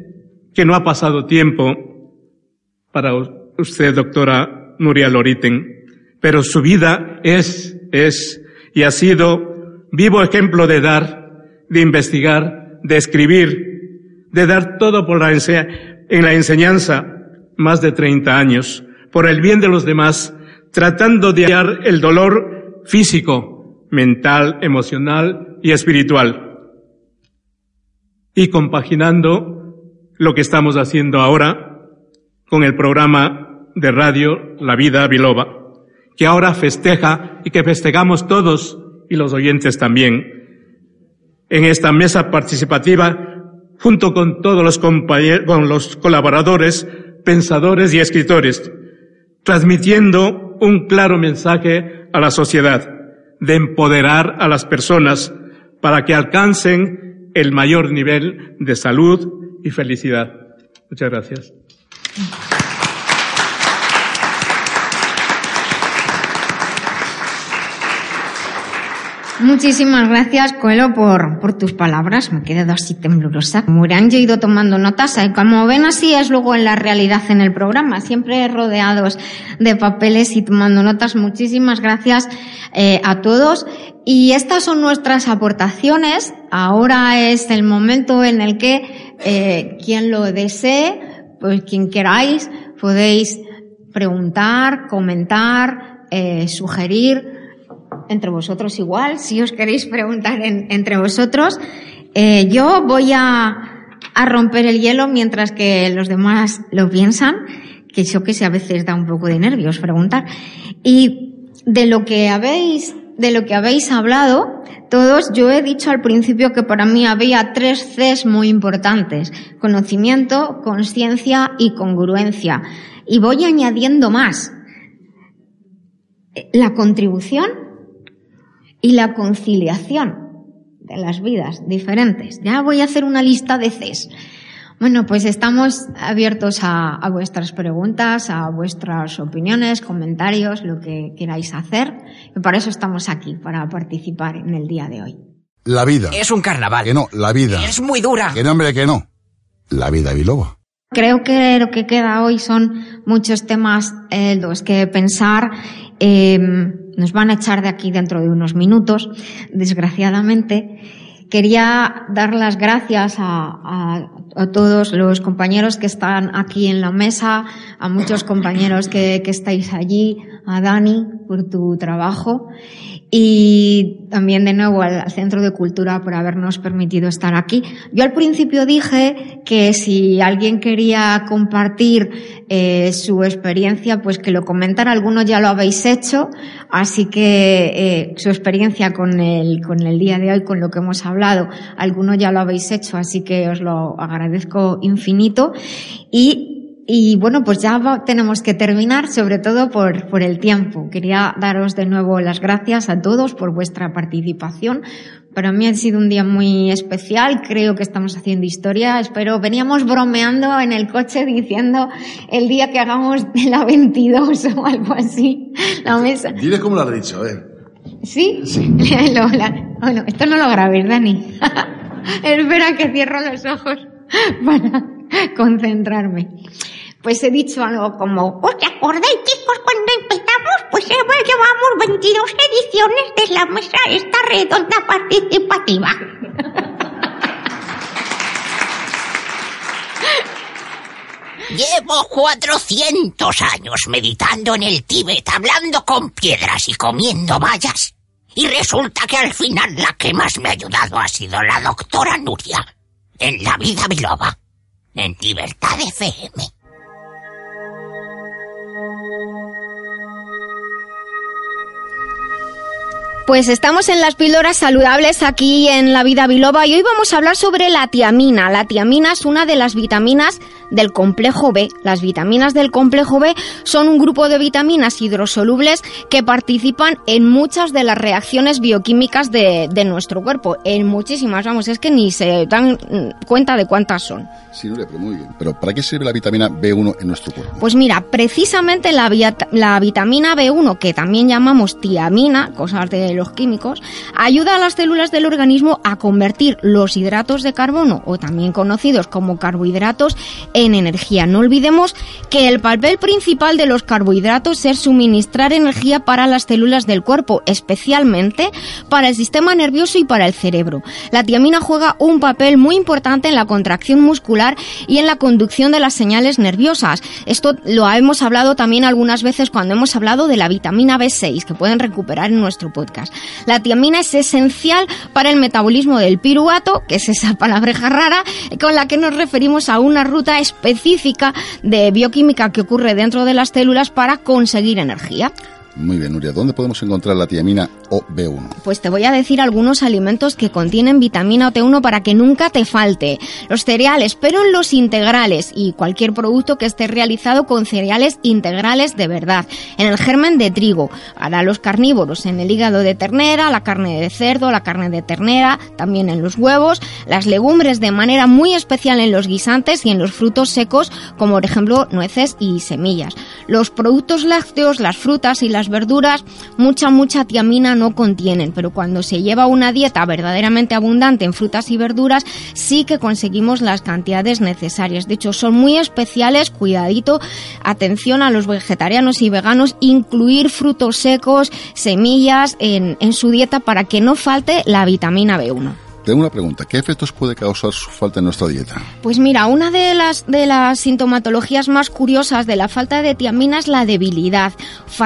que no ha pasado tiempo para usted, doctora Nuria Loriten, pero su vida es, es y ha sido vivo ejemplo de dar, de investigar, de escribir, de dar todo por la en la enseñanza, más de 30 años por el bien de los demás, tratando de hallar el dolor físico, mental, emocional y espiritual. Y compaginando lo que estamos haciendo ahora con el programa de radio La Vida Biloba, que ahora festeja y que festejamos todos y los oyentes también en esta mesa participativa junto con todos los compañeros, con los colaboradores, pensadores y escritores transmitiendo un claro mensaje a la sociedad de empoderar a las personas para que alcancen el mayor nivel de salud y felicidad. Muchas gracias. Muchísimas gracias, Coelho, por, tus palabras. Me he quedado así temblorosa. Yo he ido tomando notas. Y como ven, así es luego en la realidad en el programa. Siempre rodeados de papeles y tomando notas. Muchísimas gracias eh, a todos. Y estas son nuestras aportaciones. Ahora es el momento en el que eh, quien lo desee, pues quien queráis, podéis preguntar, comentar, eh, sugerir entre vosotros igual, si os queréis preguntar entre vosotros. Eh, yo voy a, a, romper el hielo mientras que los demás lo piensan, que yo que sé, a veces da un poco de nervios preguntar. Y de lo que habéis, de lo que habéis hablado, todos, yo he dicho al principio que para mí había tres Cs muy importantes. Conocimiento, conciencia y congruencia. Y voy añadiendo más. La contribución y la conciliación de las vidas diferentes. Ya voy a hacer una lista de Cs. Bueno, pues estamos abiertos a, a, vuestras preguntas, a vuestras opiniones, comentarios, lo que queráis hacer. Y para eso estamos aquí, para participar en el día de hoy. La vida. Es un carnaval. Que no, la vida. Es muy dura. Que no, hombre, que no. La vida biloba. Creo que lo que queda hoy son muchos temas eh, los que pensar. Eh, nos van a echar de aquí dentro de unos minutos, desgraciadamente. Quería dar las gracias a, a, a, todos los compañeros que están aquí en la mesa, a muchos compañeros que, que estáis allí, a Dani por tu trabajo y también de nuevo al Centro de Cultura por habernos permitido estar aquí. Yo al principio dije que si alguien quería compartir eh, su experiencia, pues que lo comentara. Algunos ya lo habéis hecho, así que eh, su experiencia con el, con el día de hoy, con lo que hemos hablado, algunos ya lo habéis hecho, así que os lo agradezco infinito. Y y bueno, pues ya va, tenemos que terminar, sobre todo por, por el tiempo. Quería daros de nuevo las gracias a todos por vuestra participación. Para mí ha sido un día muy especial, creo que estamos haciendo historia, espero, veníamos bromeando en el coche diciendo el día que hagamos *laughs* la 22 o algo así, la mesa. Dile cómo lo has dicho, eh. ¿Sí? Sí. *laughs* bueno, esto no lo grabes, Dani. *laughs* Espera que cierro los ojos *laughs* para concentrarme pues he dicho algo como, ¿os acordáis chicos cuando empezamos? Pues llevamos 22 ediciones de la mesa esta redonda participativa. *laughs* Llevo 400 años meditando en el Tíbet, hablando con piedras y comiendo vallas. Y resulta que al final la que más me ha ayudado ha sido la doctora Nuria, en la vida biloba, en Libertad FM. Pues estamos en las píldoras saludables aquí en la vida biloba y hoy vamos a hablar sobre la tiamina. La tiamina es una de las vitaminas del complejo B. Las vitaminas del complejo B son un grupo de vitaminas hidrosolubles que participan en muchas de las reacciones bioquímicas de, de nuestro cuerpo. En muchísimas, vamos, es que ni se dan cuenta de cuántas son. Sí, no, pero muy bien. Pero ¿para qué sirve la vitamina B1 en nuestro cuerpo? Pues mira, precisamente la, la vitamina B1, que también llamamos tiamina, cosas de los químicos, ayuda a las células del organismo a convertir los hidratos de carbono, o también conocidos como carbohidratos, en energía. No olvidemos que el papel principal de los carbohidratos es suministrar energía para las células del cuerpo, especialmente para el sistema nervioso y para el cerebro. La tiamina juega un papel muy importante en la contracción muscular y en la conducción de las señales nerviosas. Esto lo hemos hablado también algunas veces cuando hemos hablado de la vitamina B6 que pueden recuperar en nuestro podcast. La tiamina es esencial para el metabolismo del piruvato, que es esa palabreja rara con la que nos referimos a una ruta específica de bioquímica que ocurre dentro de las células para conseguir energía. Muy bien, Nuria. ¿Dónde podemos encontrar la tiamina o B1? Pues te voy a decir algunos alimentos que contienen vitamina T1 para que nunca te falte. Los cereales, pero los integrales y cualquier producto que esté realizado con cereales integrales de verdad. En el germen de trigo, para los carnívoros, en el hígado de ternera, la carne de cerdo, la carne de ternera, también en los huevos, las legumbres de manera muy especial en los guisantes y en los frutos secos, como por ejemplo nueces y semillas. Los productos lácteos, las frutas y las verduras mucha, mucha tiamina no contienen, pero cuando se lleva una dieta verdaderamente abundante en frutas y verduras, sí que conseguimos las cantidades necesarias. De hecho, son muy especiales, cuidadito, atención a los vegetarianos y veganos, incluir frutos secos, semillas en, en su dieta para que no falte la vitamina B1. Tengo una pregunta. ¿Qué efectos puede causar su falta en nuestra dieta? Pues mira, una de las, de las sintomatologías más curiosas de la falta de tiamina es la debilidad,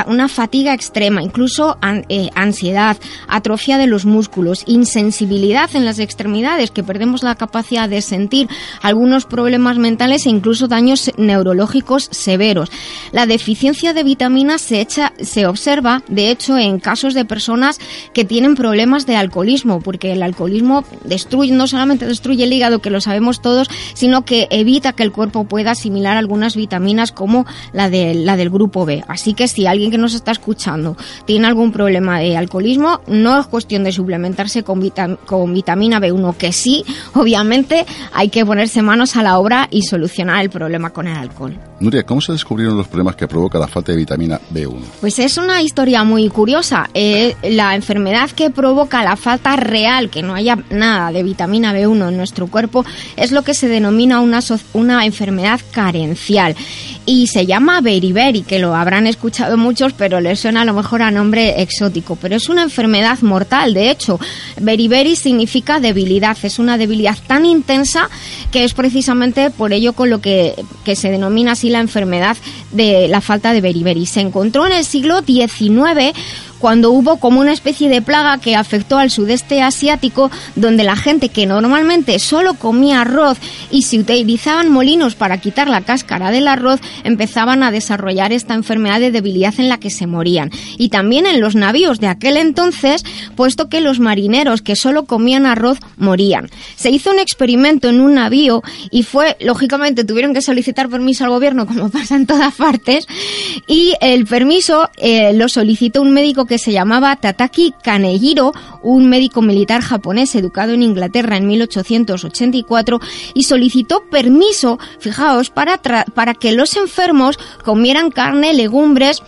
una fatiga extrema, incluso eh, ansiedad, atrofia de los músculos, insensibilidad en las extremidades, que perdemos la capacidad de sentir algunos problemas mentales e incluso daños neurológicos severos. La deficiencia de vitaminas se, echa, se observa, de hecho, en casos de personas que tienen problemas de alcoholismo, porque el alcoholismo destruye, no solamente destruye el hígado, que lo sabemos todos, sino que evita que el cuerpo pueda asimilar algunas vitaminas como la, de, la del grupo B. Así que si alguien que nos está escuchando tiene algún problema de alcoholismo, no es cuestión de suplementarse con, con vitamina B1, que sí, obviamente hay que ponerse manos a la obra y solucionar el problema con el alcohol. Nuria, ¿cómo se descubrieron los problemas que provoca la falta de vitamina B1? Pues es una historia muy curiosa. Eh, la enfermedad que provoca la falta real, que no haya nada de vitamina B1 en nuestro cuerpo, es lo que se denomina una, una enfermedad carencial. Y se llama beriberi, que lo habrán escuchado muchos, pero les suena a lo mejor a nombre exótico. Pero es una enfermedad mortal, de hecho. Beriberi significa debilidad. Es una debilidad tan intensa que es precisamente por ello con lo que, que se denomina así la enfermedad de la falta de beriberi. Se encontró en el siglo XIX cuando hubo como una especie de plaga que afectó al sudeste asiático, donde la gente que normalmente solo comía arroz y se utilizaban molinos para quitar la cáscara del arroz, empezaban a desarrollar esta enfermedad de debilidad en la que se morían. Y también en los navíos de aquel entonces, puesto que los marineros que solo comían arroz morían. Se hizo un experimento en un navío y fue, lógicamente, tuvieron que solicitar permiso al gobierno, como pasa en todas partes, y el permiso eh, lo solicitó un médico que se llamaba Tataki Kanehiro, un médico militar japonés educado en Inglaterra en 1884, y solicitó permiso, fijaos, para, para que los enfermos comieran carne, legumbres,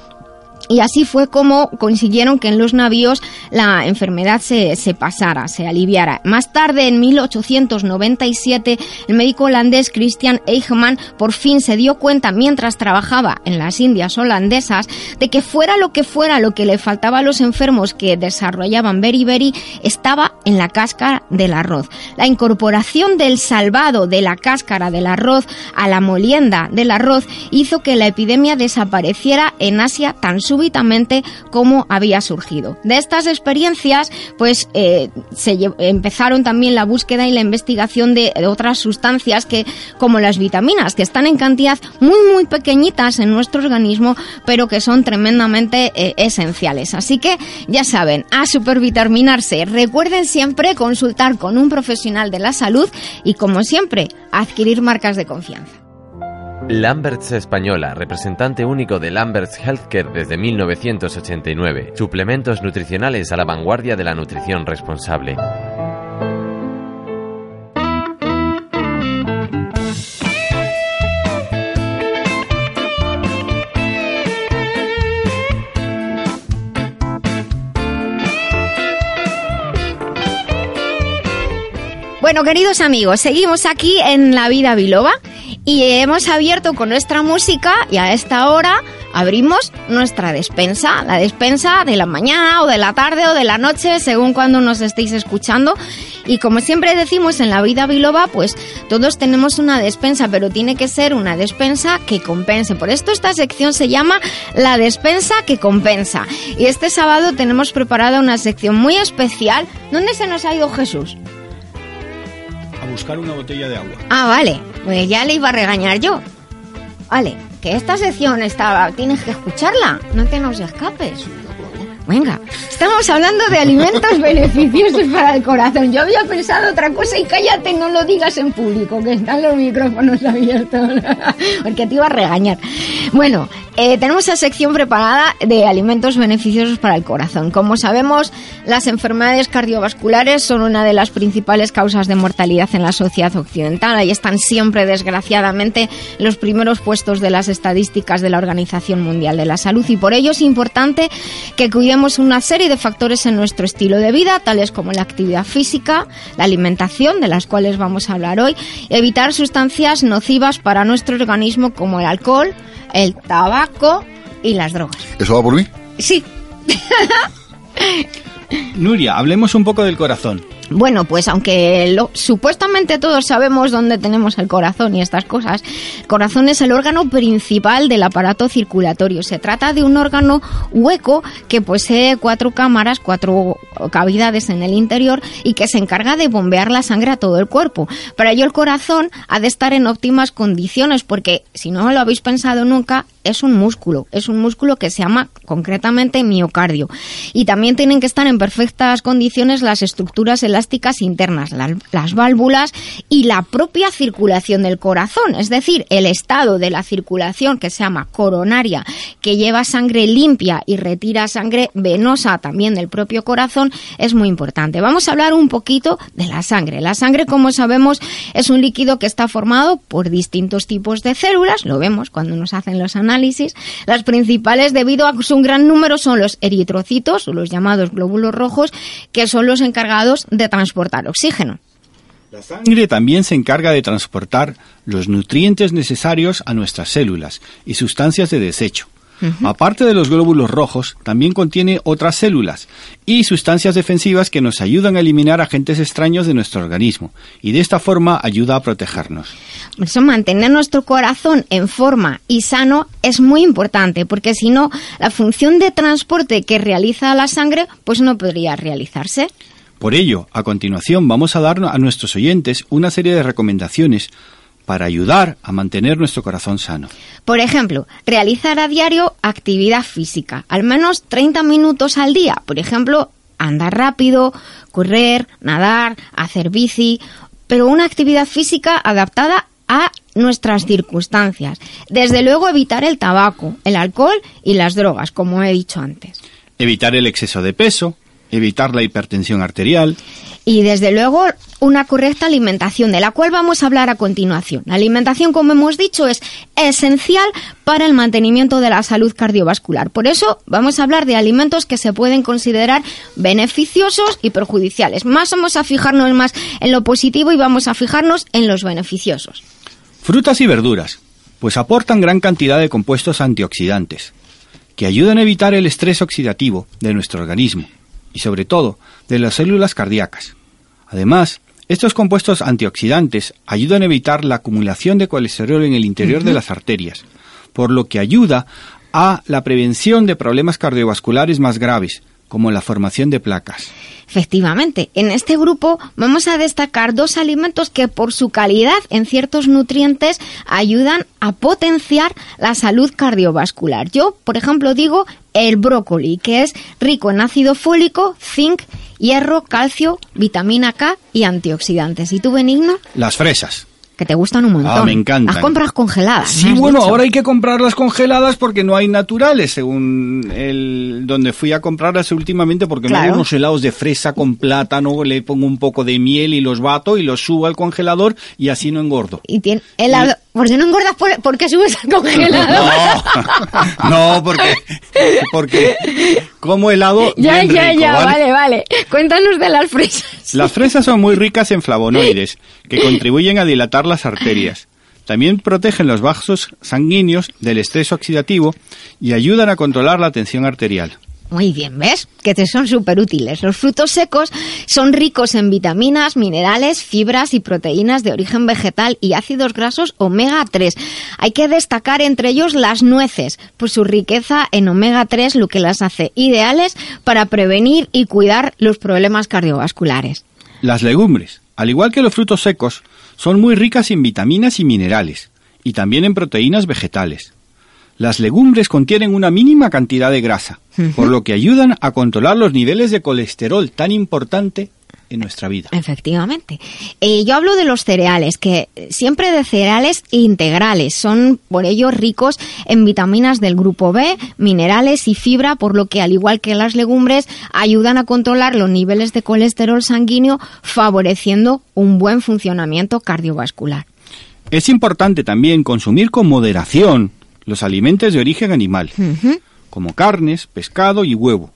y así fue como consiguieron que en los navíos la enfermedad se, se, pasara, se aliviara. Más tarde, en 1897, el médico holandés Christian Eichmann por fin se dio cuenta, mientras trabajaba en las Indias holandesas, de que fuera lo que fuera lo que le faltaba a los enfermos que desarrollaban beriberi, estaba en la cáscara del arroz. La incorporación del salvado de la cáscara del arroz a la molienda del arroz hizo que la epidemia desapareciera en Asia tan súbitamente cómo había surgido. De estas experiencias, pues eh, se empezaron también la búsqueda y la investigación de otras sustancias que, como las vitaminas, que están en cantidad muy muy pequeñitas en nuestro organismo, pero que son tremendamente eh, esenciales. Así que ya saben, a supervitaminarse. Recuerden siempre consultar con un profesional de la salud y, como siempre, adquirir marcas de confianza. Lamberts Española, representante único de Lamberts Healthcare desde 1989. Suplementos nutricionales a la vanguardia de la nutrición responsable. Bueno, queridos amigos, seguimos aquí en La Vida Biloba y hemos abierto con nuestra música y a esta hora abrimos nuestra despensa, la despensa de la mañana o de la tarde o de la noche, según cuando nos estéis escuchando. Y como siempre decimos en la vida biloba, pues todos tenemos una despensa, pero tiene que ser una despensa que compense. Por esto esta sección se llama la despensa que compensa. Y este sábado tenemos preparada una sección muy especial. ¿Dónde se nos ha ido Jesús? Buscar una botella de agua. Ah, vale. Pues ya le iba a regañar yo. Vale, que esta sección estaba, tienes que escucharla, no te nos escapes. Venga, estamos hablando de alimentos *laughs* beneficiosos para el corazón. Yo había pensado otra cosa y cállate, no lo digas en público, que están los micrófonos abiertos, *laughs* porque te iba a regañar. Bueno, eh, tenemos esa sección preparada de alimentos beneficiosos para el corazón. Como sabemos, las enfermedades cardiovasculares son una de las principales causas de mortalidad en la sociedad occidental y están siempre, desgraciadamente, en los primeros puestos de las estadísticas de la Organización Mundial de la Salud y por ello es importante que cuidemos una serie de factores en nuestro estilo de vida, tales como la actividad física, la alimentación, de las cuales vamos a hablar hoy, evitar sustancias nocivas para nuestro organismo como el alcohol, el tabaco y las drogas. ¿Eso va por mí? Sí. *laughs* Nuria, hablemos un poco del corazón. Bueno, pues aunque lo, supuestamente todos sabemos dónde tenemos el corazón y estas cosas, el corazón es el órgano principal del aparato circulatorio. Se trata de un órgano hueco que posee cuatro cámaras, cuatro cavidades en el interior y que se encarga de bombear la sangre a todo el cuerpo. Para ello el corazón ha de estar en óptimas condiciones porque si no lo habéis pensado nunca, es un músculo, es un músculo que se llama concretamente miocardio. Y también tienen que estar en perfectas condiciones las estructuras elásticas internas, las, las válvulas y la propia circulación del corazón, es decir, el estado de la circulación que se llama coronaria, que lleva sangre limpia y retira sangre venosa también del propio corazón, es muy importante. Vamos a hablar un poquito de la sangre. La sangre, como sabemos, es un líquido que está formado por distintos tipos de células, lo vemos cuando nos hacen los análisis. Las principales, debido a su gran número, son los eritrocitos, los llamados glóbulos rojos, que son los encargados de transportar oxígeno. La sangre también se encarga de transportar los nutrientes necesarios a nuestras células y sustancias de desecho. Aparte de los glóbulos rojos, también contiene otras células y sustancias defensivas que nos ayudan a eliminar agentes extraños de nuestro organismo y de esta forma ayuda a protegernos. Por eso mantener nuestro corazón en forma y sano es muy importante, porque si no, la función de transporte que realiza la sangre pues no podría realizarse. Por ello, a continuación vamos a dar a nuestros oyentes una serie de recomendaciones para ayudar a mantener nuestro corazón sano. Por ejemplo, realizar a diario actividad física, al menos 30 minutos al día. Por ejemplo, andar rápido, correr, nadar, hacer bici, pero una actividad física adaptada a nuestras circunstancias. Desde luego evitar el tabaco, el alcohol y las drogas, como he dicho antes. Evitar el exceso de peso, evitar la hipertensión arterial. Y desde luego una correcta alimentación, de la cual vamos a hablar a continuación. La alimentación, como hemos dicho, es esencial para el mantenimiento de la salud cardiovascular. Por eso vamos a hablar de alimentos que se pueden considerar beneficiosos y perjudiciales. Más vamos a fijarnos más en lo positivo y vamos a fijarnos en los beneficiosos. Frutas y verduras, pues aportan gran cantidad de compuestos antioxidantes, que ayudan a evitar el estrés oxidativo de nuestro organismo y sobre todo de las células cardíacas. Además, estos compuestos antioxidantes ayudan a evitar la acumulación de colesterol en el interior de las arterias, por lo que ayuda a la prevención de problemas cardiovasculares más graves, como la formación de placas. Efectivamente, en este grupo vamos a destacar dos alimentos que por su calidad en ciertos nutrientes ayudan a potenciar la salud cardiovascular. Yo, por ejemplo, digo el brócoli, que es rico en ácido fólico, zinc, hierro, calcio, vitamina K y antioxidantes. ¿Y tú, Benigno? Las fresas que te gustan un montón. Ah, me encantan. Las compras congeladas. Sí, bueno, ahora hay que comprarlas congeladas porque no hay naturales, según el donde fui a comprarlas últimamente, porque me hago unos helados de fresa con plátano, le pongo un poco de miel y los bato y los subo al congelador y así no engordo. Y tiene helado. ¿Por qué no engordas? ¿Por, qué subes al congelador? *laughs* No, no porque, porque como helado. Ya, bien ya, rico, ya, ¿vale? vale, vale. Cuéntanos de las fresas. Las fresas son muy ricas en flavonoides, *laughs* que contribuyen a dilatar las arterias. También protegen los vasos sanguíneos del estrés oxidativo y ayudan a controlar la tensión arterial. Muy bien, ¿ves? Que te son súper útiles. Los frutos secos son ricos en vitaminas, minerales, fibras y proteínas de origen vegetal y ácidos grasos omega 3. Hay que destacar entre ellos las nueces, por su riqueza en omega 3, lo que las hace ideales para prevenir y cuidar los problemas cardiovasculares. Las legumbres, al igual que los frutos secos, son muy ricas en vitaminas y minerales, y también en proteínas vegetales. Las legumbres contienen una mínima cantidad de grasa, por lo que ayudan a controlar los niveles de colesterol tan importante en nuestra vida. Efectivamente. Eh, yo hablo de los cereales, que siempre de cereales integrales. Son por ello ricos en vitaminas del grupo B, minerales y fibra, por lo que al igual que las legumbres ayudan a controlar los niveles de colesterol sanguíneo, favoreciendo un buen funcionamiento cardiovascular. Es importante también consumir con moderación los alimentos de origen animal, como carnes, pescado y huevo.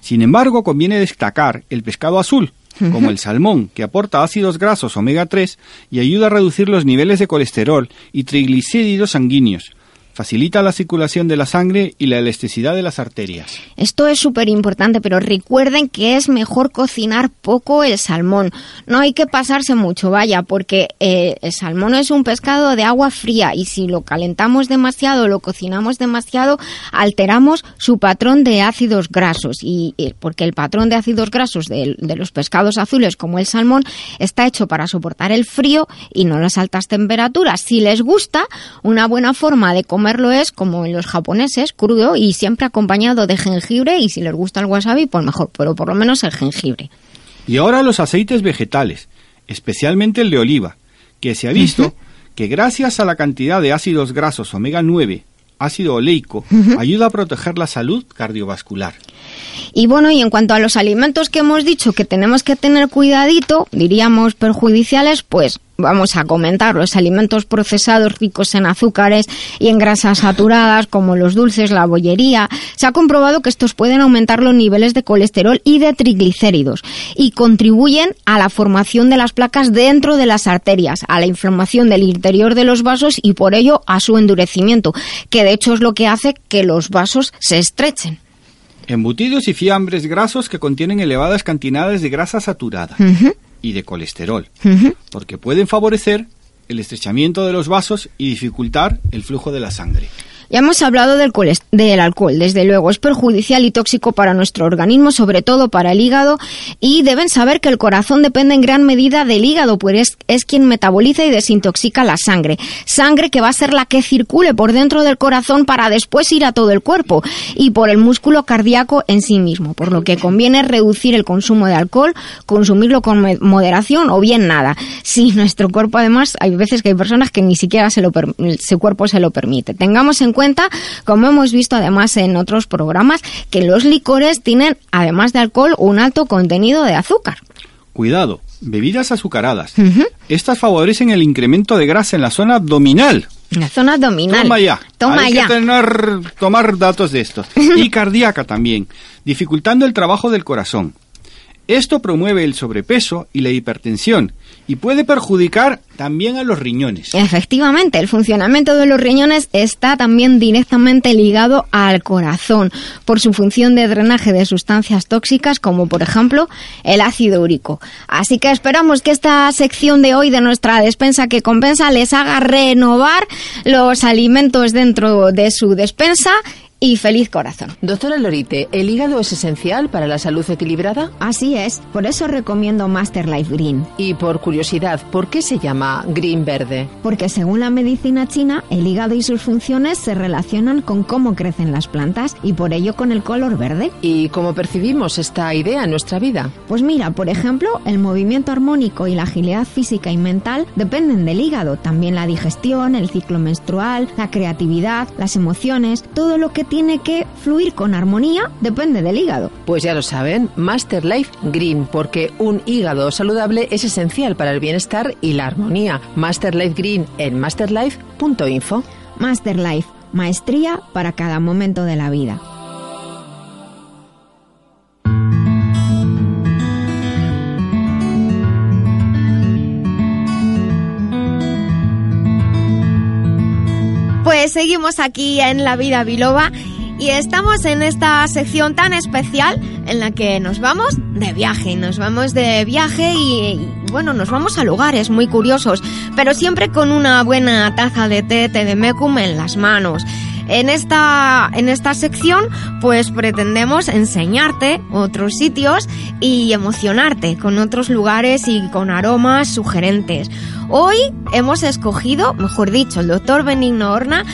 Sin embargo, conviene destacar el pescado azul, como el salmón, que aporta ácidos grasos omega 3 y ayuda a reducir los niveles de colesterol y triglicéridos sanguíneos. Facilita la circulación de la sangre y la elasticidad de las arterias. Esto es súper importante, pero recuerden que es mejor cocinar poco el salmón. No hay que pasarse mucho, vaya, porque eh, el salmón es un pescado de agua fría y si lo calentamos demasiado, lo cocinamos demasiado, alteramos su patrón de ácidos grasos. Y eh, porque el patrón de ácidos grasos de, de los pescados azules, como el salmón, está hecho para soportar el frío y no las altas temperaturas. Si les gusta, una buena forma de comer comerlo es como en los japoneses, crudo y siempre acompañado de jengibre y si les gusta el wasabi, pues mejor, pero por lo menos el jengibre. Y ahora los aceites vegetales, especialmente el de oliva, que se ha visto que gracias a la cantidad de ácidos grasos omega 9, ácido oleico, ayuda a proteger la salud cardiovascular. Y bueno, y en cuanto a los alimentos que hemos dicho que tenemos que tener cuidadito, diríamos perjudiciales, pues vamos a comentar los alimentos procesados ricos en azúcares y en grasas saturadas como los dulces, la bollería. Se ha comprobado que estos pueden aumentar los niveles de colesterol y de triglicéridos y contribuyen a la formación de las placas dentro de las arterias, a la inflamación del interior de los vasos y por ello a su endurecimiento, que de hecho es lo que hace que los vasos se estrechen. Embutidos y fiambres grasos que contienen elevadas cantidades de grasa saturada y de colesterol, porque pueden favorecer el estrechamiento de los vasos y dificultar el flujo de la sangre. Ya hemos hablado del, del alcohol, desde luego es perjudicial y tóxico para nuestro organismo, sobre todo para el hígado, y deben saber que el corazón depende en gran medida del hígado, pues es, quien metaboliza y desintoxica la sangre. Sangre que va a ser la que circule por dentro del corazón para después ir a todo el cuerpo y por el músculo cardíaco en sí mismo, por lo que conviene reducir el consumo de alcohol, consumirlo con moderación o bien nada. Si *laughs* nuestro cuerpo además, hay veces que hay personas que ni siquiera se lo su cuerpo se lo permite. Tengamos en cuenta, como hemos visto además en otros programas, que los licores tienen, además de alcohol, un alto contenido de azúcar. Cuidado, bebidas azucaradas. Estas favorecen el incremento de grasa en la zona abdominal. La zona abdominal. Toma ya. Toma Hay ya. que tener, tomar datos de estos. Y cardíaca también, dificultando el trabajo del corazón. Esto promueve el sobrepeso y la hipertensión y puede perjudicar también a los riñones. Efectivamente, el funcionamiento de los riñones está también directamente ligado al corazón por su función de drenaje de sustancias tóxicas como por ejemplo el ácido úrico. Así que esperamos que esta sección de hoy de nuestra despensa que compensa les haga renovar los alimentos dentro de su despensa y feliz corazón. Doctora Lorite, ¿el hígado es esencial para la salud equilibrada? Así es, por eso recomiendo Master Life Green. Y por curiosidad, ¿por qué se llama Green Verde? Porque según la medicina china, el hígado y sus funciones se relacionan con cómo crecen las plantas y por ello con el color verde. ¿Y cómo percibimos esta idea en nuestra vida? Pues mira, por ejemplo, el movimiento armónico y la agilidad física y mental dependen del hígado. También la digestión, el ciclo menstrual, la creatividad, las emociones, todo lo que tiene que fluir con armonía depende del hígado. Pues ya lo saben, Master Life Green, porque un hígado saludable es esencial para el bienestar y la armonía. Master Life Green en masterlife.info. Master Life, maestría para cada momento de la vida. Seguimos aquí en La Vida Biloba y estamos en esta sección tan especial en la que nos vamos de viaje, nos vamos de viaje y, y, bueno, nos vamos a lugares muy curiosos, pero siempre con una buena taza de té, té de mecum en las manos. En esta, en esta sección, pues pretendemos enseñarte otros sitios y emocionarte con otros lugares y con aromas sugerentes. Hoy hemos escogido, mejor dicho, el doctor Benigno Horna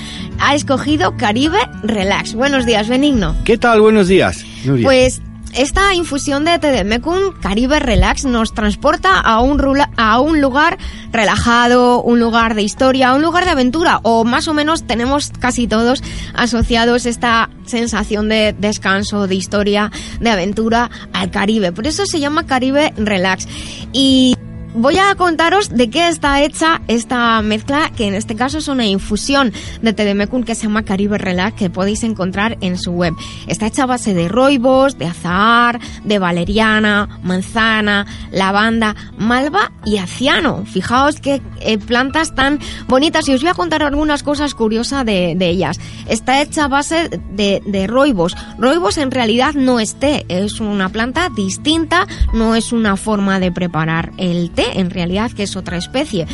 ha escogido Caribe Relax. Buenos días, Benigno. ¿Qué tal? Buenos días. Nuria. Pues esta infusión de té de Caribe Relax nos transporta a un, a un lugar relajado, un lugar de historia, un lugar de aventura, o más o menos tenemos casi todos asociados esta sensación de descanso, de historia, de aventura al Caribe. Por eso se llama Caribe Relax. Y Voy a contaros de qué está hecha esta mezcla, que en este caso es una infusión de té de mecum que se llama Caribe Relax, que podéis encontrar en su web. Está hecha a base de roibos, de azahar, de valeriana, manzana, lavanda, malva y aciano. Fijaos qué eh, plantas tan bonitas y os voy a contar algunas cosas curiosas de, de ellas. Está hecha a base de, de roibos. Roibos en realidad no es té, es una planta distinta, no es una forma de preparar el té en realidad, que es otra especie.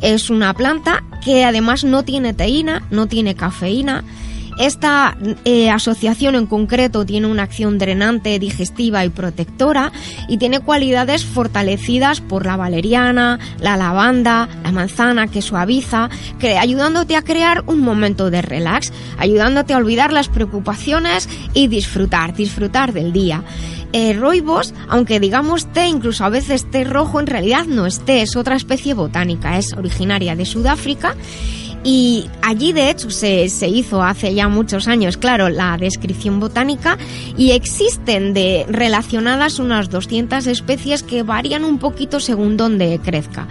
Es una planta que además no tiene teína, no tiene cafeína Esta eh, asociación en concreto tiene una acción drenante, digestiva y protectora y tiene cualidades fortalecidas por la valeriana, la lavanda, la manzana que suaviza, que, ayudándote a crear un momento de relax, ayudándote a olvidar las preocupaciones y disfrutar, disfrutar del día. Eh, roibos, aunque digamos té, incluso a veces té rojo, en realidad no es té, es otra especie botánica, es originaria de Sudáfrica y allí, de hecho, se, se, hizo hace ya muchos años, claro, la descripción botánica y existen de relacionadas unas 200 especies que varían un poquito según donde crezca.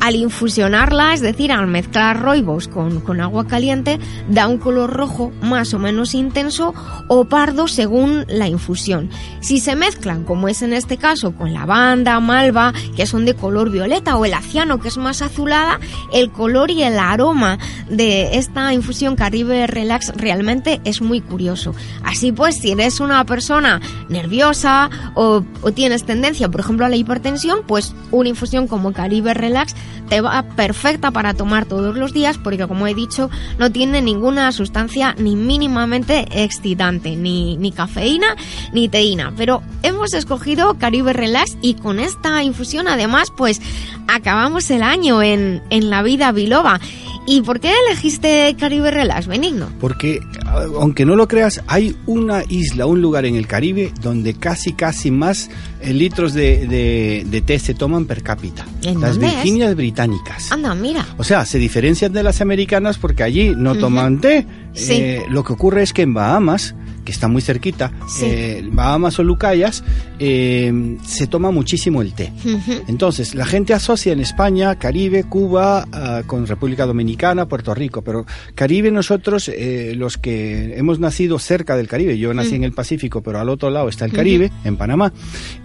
Al infusionarla, es decir, al mezclar roibos con, con, agua caliente, da un color rojo más o menos intenso o pardo según la infusión. Si se mezclan, como es en este caso, con lavanda, malva, que son de color violeta, o el aciano, que es más azulada, el color y el aroma de esta infusión Caribe Relax realmente es muy curioso. Así pues, si eres una persona nerviosa o, o tienes tendencia, por ejemplo, a la hipertensión, pues una infusión como Caribe Relax te va perfecta para tomar todos los días porque como he dicho no tiene ninguna sustancia ni mínimamente excitante, ni, ni cafeína ni teína. Pero hemos escogido Caribe Relax y con esta infusión además pues acabamos el año en, en la vida biloba. ¿Y por qué elegiste Caribe Relax, Benigno? Porque, aunque no lo creas, hay una isla, un lugar en el Caribe donde casi, casi más eh, litros de, de, de, té se toman per cápita. ¿En Las dónde Virginias Británicas. Anda, mira. O sea, se diferencian de las americanas porque allí no toman té. Sí. Eh, lo que ocurre es que en Bahamas, que está muy cerquita, Sí. eh, Bahamas o Lucayas, eh, se toma muchísimo el té. Entonces, la gente asocia en España, Caribe, Cuba, ah, con República Dominicana, Puerto Rico, pero Caribe nosotros, eh, los que hemos nacido cerca del Caribe, yo nací Mm. en el Pacífico, pero al otro lado está el. Caribe, en Panamá,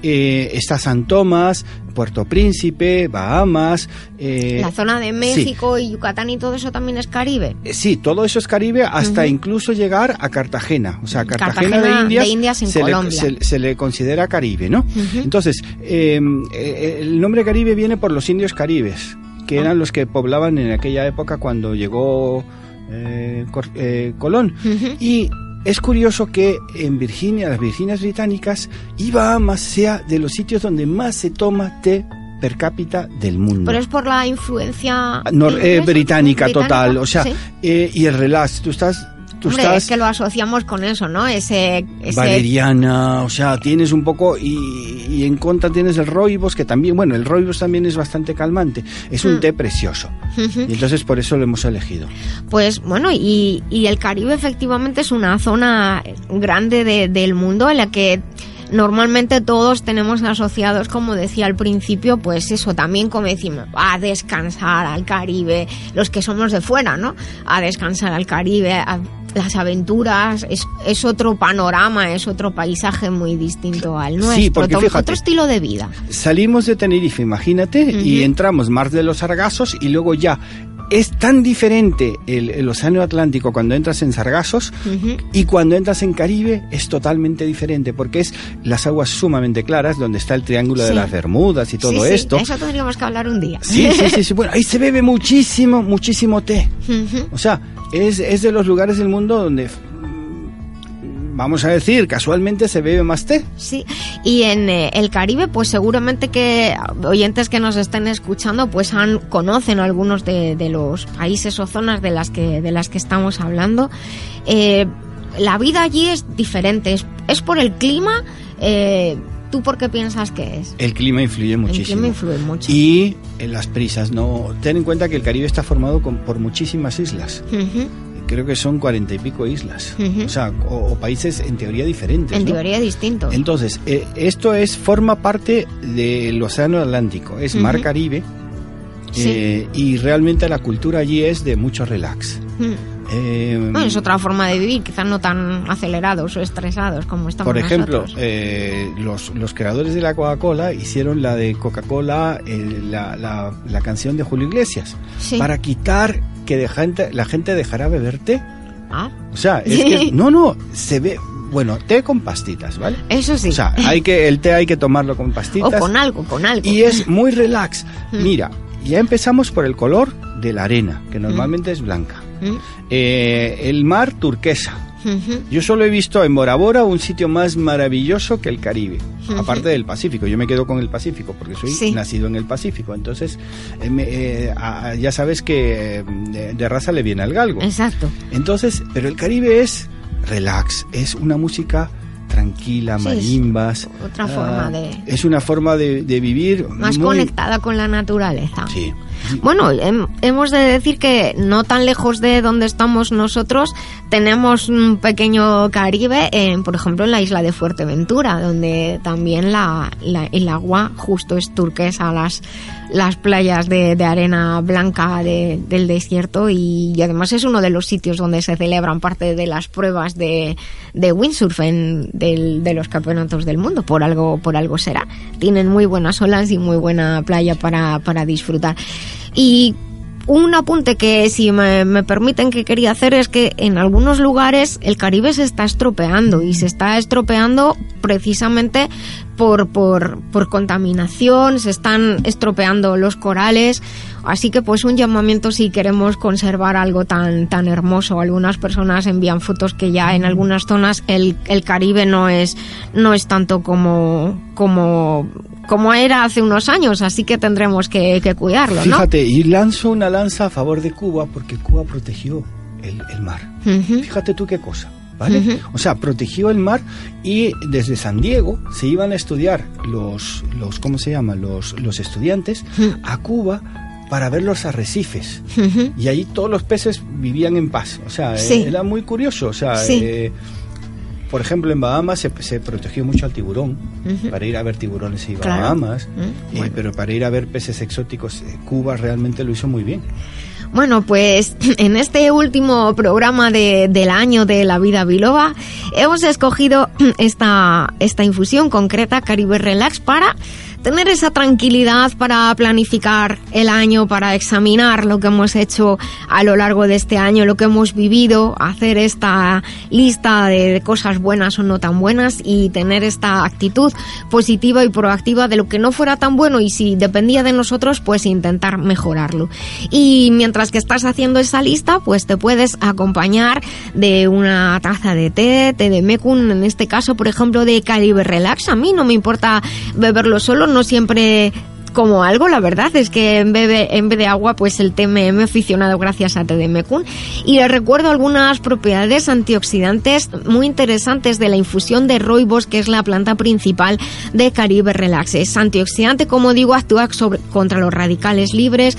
está San Tomás, Puerto Príncipe, Bahamas. La zona de sí. México y Yucatán y todo eso también es Caribe. Sí, todo eso es Caribe hasta incluso llegar a Cartagena. O sea, Cartagena, Cartagena de Indias, de Indias en se, le, Colombia. se- se le considera Caribe, ¿no? Ujú. Entonces, eh, eh, el nombre Caribe viene por los indios caribes, que eran los que poblaban en aquella época cuando llegó eh, Cor- eh, Colón. Ujú. Y es curioso que en Virginia, las Virginias Británicas, y Bahamas sea de los sitios donde más se toma té per cápita del mundo. Pero es por la influencia Nor- eh, inglesa, británica, total, o sea, Sí. eh, y el relax, tú estás, tú Hombre, estás es que lo asociamos con eso, ¿no? Ese, ese valeriana, o sea, tienes un poco y, y en contra tienes el roibos que también, bueno, el roibos también es bastante calmante, es un Mm. té precioso y entonces por eso lo hemos elegido. Pues bueno, y, y el Caribe efectivamente es una zona grande de- del mundo en la que normalmente todos tenemos asociados, como decía al principio, pues eso, también como decimos, a descansar al Caribe, los que somos de fuera, ¿no? A descansar al Caribe, a las aventuras, es, es otro panorama, es otro paisaje muy distinto al nuestro, porque otro- fíjate. otro estilo de vida. Salimos de Tenerife, imagínate, y entramos Mar de los Sargazos y luego ya es tan diferente el, el océano Atlántico cuando entras en Sargazos. Y cuando entras en Caribe es totalmente diferente porque es las aguas sumamente claras donde está el triángulo de las Bermudas y todo Sí, sí, esto. Eso tendríamos que hablar un día. Sí, sí, sí, sí. Bueno, ahí se bebe muchísimo, muchísimo té. O sea, es, es de los lugares del mundo donde, vamos a decir, casualmente se bebe más té. Sí, y en eh, el Caribe, pues seguramente que oyentes que nos estén escuchando, pues han, conocen algunos de, de los países o zonas de las que, de las que estamos hablando. Eh, la vida allí es diferente, es, es por el clima. eh, ¿Tú por qué piensas que es? El clima influye El muchísimo. clima influye mucho. Y en las prisas, no. Ten en cuenta que el Caribe está formado con- por muchísimas islas. Ujú, Creo que son cuarenta y pico islas. O sea, o, o países en teoría diferentes. En ¿no? teoría distinto. Entonces, eh, esto es forma parte del Océano Atlántico, es Mar. Caribe, Sí. eh, y realmente la cultura allí es de mucho relax. Eh, Bueno, es otra forma de vivir, quizás no tan acelerados o estresados como estamos por ejemplo, eh, los, los creadores de la Coca-Cola hicieron la de Coca-Cola, eh, la, la- la canción de Julio Iglesias, Sí. para quitar que la gente dejara beber té. Ah, O sea, es que, *laughs* no, no, se ve, bueno, té con pastitas, ¿vale? eso sí. O sea, hay que, el té hay que tomarlo con pastitas. o con algo, con algo. Y es muy relax. Mm. Mira, ya empezamos por el color de la arena, que normalmente es blanca. Eh, el mar turquesa. Yo solo he visto en Bora Bora un sitio más maravilloso que el Caribe, aparte del Pacífico. Yo me quedo con el Pacífico porque soy Sí. nacido en el Pacífico. Entonces, eh, me- eh, a- ya sabes que de, de raza le viene al galgo. Exacto. Entonces, pero el Caribe es relax, es una música tranquila, Sí, es marimbas. otra ah, forma de- Es una forma de, de vivir Más muy- conectada con la naturaleza. Sí. Bueno, hem- hemos de decir que no tan lejos de donde estamos nosotros tenemos un pequeño Caribe, en, por ejemplo, en la isla de Fuerteventura, donde también la, la- el agua justo es turquesa, las, las playas de, de arena blanca de- del desierto y, además es uno de los sitios donde se celebran parte de las pruebas de, de windsurf del- de los campeonatos del mundo, por algo, por algo será. Tienen muy buenas olas y muy buena playa para, para disfrutar. Y un apunte que, si me, me permiten, que quería hacer es que en algunos lugares el Caribe se está estropeando y se está estropeando precisamente por, por, por contaminación, se están estropeando los corales. Así que pues un llamamiento si queremos conservar algo tan, tan hermoso. Algunas personas envían fotos que ya en algunas zonas el, el Caribe no es, no es tanto como, como, como era hace unos años, así que tendremos que, que cuidarlo, ¿no? Fíjate, y lanzo una lanza a favor de Cuba porque Cuba protegió el, el mar. Fíjate tú qué cosa. ¿Vale? O sea, protegió el mar y desde San Diego se iban a estudiar los, los ¿cómo se llama? Los, los estudiantes a Cuba para ver los arrecifes. Y ahí todos los peces vivían en paz. O sea, Sí. eh, era muy curioso. O sea, Sí. eh, por ejemplo, en Bahamas se, se protegió mucho al tiburón. Para ir a ver tiburones se iba Claro. a Bahamas. Eh, pero para ir a ver peces exóticos, eh, Cuba realmente lo hizo muy bien. Bueno, pues *laughs* en este último programa de- del año de la vida biloba hemos escogido *clears throat* esta, esta infusión concreta Caribe Relax para tener esa tranquilidad para planificar el año, para examinar lo que hemos hecho a lo largo de este año, lo que hemos vivido, hacer esta lista de, cosas buenas o no tan buenas y tener esta actitud positiva y proactiva de lo que no fuera tan bueno y si dependía de nosotros, pues intentar mejorarlo. Y mientras que estás haciendo esa lista, pues te puedes acompañar de una taza de té, té de mecum, en este caso, por ejemplo, de Calibre Relax. A mí no me importa beberlo solo, no siempre como algo, la verdad es que en vez de, en vez de agua, pues el té me, aficionado gracias a de mecum. Y les recuerdo algunas propiedades antioxidantes muy interesantes de la infusión de roibos, que es la planta principal de Caribe Relax. Es antioxidante, como digo, actúa sobre, contra los radicales libres,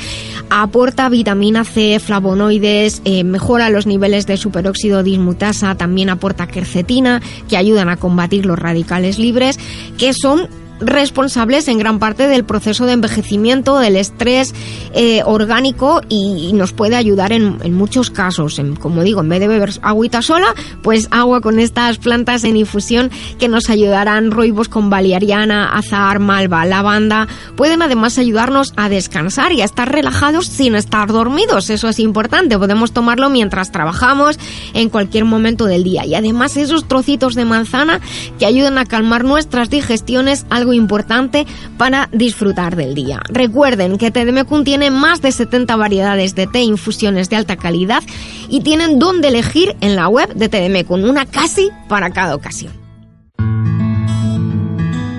aporta vitamina C, flavonoides, eh, mejora los niveles de superóxido dismutasa, también aporta quercetina, que ayudan a combatir los radicales libres, que son responsables en gran parte del proceso de envejecimiento, del estrés eh, orgánico y, nos puede ayudar en, muchos casos. En- como digo, en vez de beber agüita sola, pues agua con estas plantas en infusión que nos ayudarán roibos con valeriana, azahar, malva, lavanda. Pueden además ayudarnos a descansar y a estar relajados sin estar dormidos. Eso es importante. Podemos tomarlo mientras trabajamos en cualquier momento del día. Y además esos trocitos de manzana que ayudan a calmar nuestras digestiones, algo importante para disfrutar del día. Recuerden que Tedemecum tiene más de 70 variedades de té infusiones de alta calidad y tienen dónde elegir en la web de Tedemecum, una casi para cada ocasión.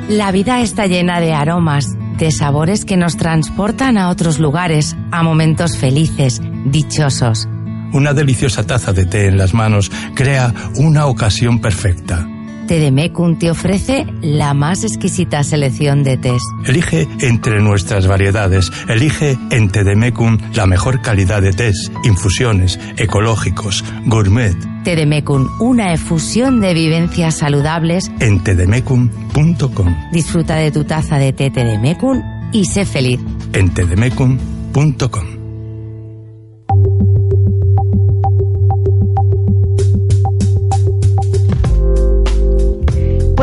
La vida está llena de aromas, de sabores que nos transportan a otros lugares, a momentos felices, dichosos. Una deliciosa taza de té en las manos crea una ocasión perfecta. Tedemecum te ofrece la más exquisita selección de tés. Elige entre nuestras variedades. Elige en Tedemecum la mejor calidad de tés, infusiones, ecológicos, gourmet. Tedemecum, una efusión de vivencias saludables. En tedemecum.com. Disfruta de tu taza de té Tedemecum y sé feliz. En tedemecum.com.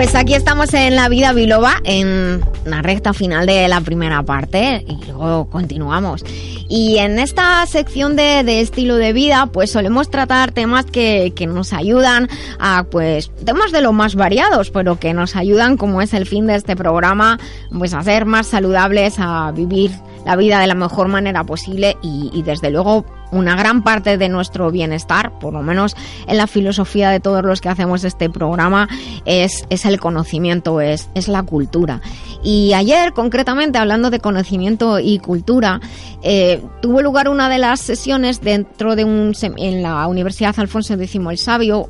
Pues aquí estamos en La Vida Biloba, en la recta final de la primera parte, y luego continuamos. Y en esta sección de, de estilo de vida, pues solemos tratar temas que, que nos ayudan a, pues, temas de lo más variados, pero que nos ayudan, como es el fin de este programa, pues a ser más saludables, a vivir la vida de la mejor manera posible y, y desde luego una gran parte de nuestro bienestar, por lo menos en la filosofía de todos los que hacemos este programa, es, es el conocimiento, es, es la cultura. Y ayer, concretamente, hablando de conocimiento y cultura, eh, tuvo lugar una de las sesiones dentro de un en la Universidad Alfonso X el Sabio,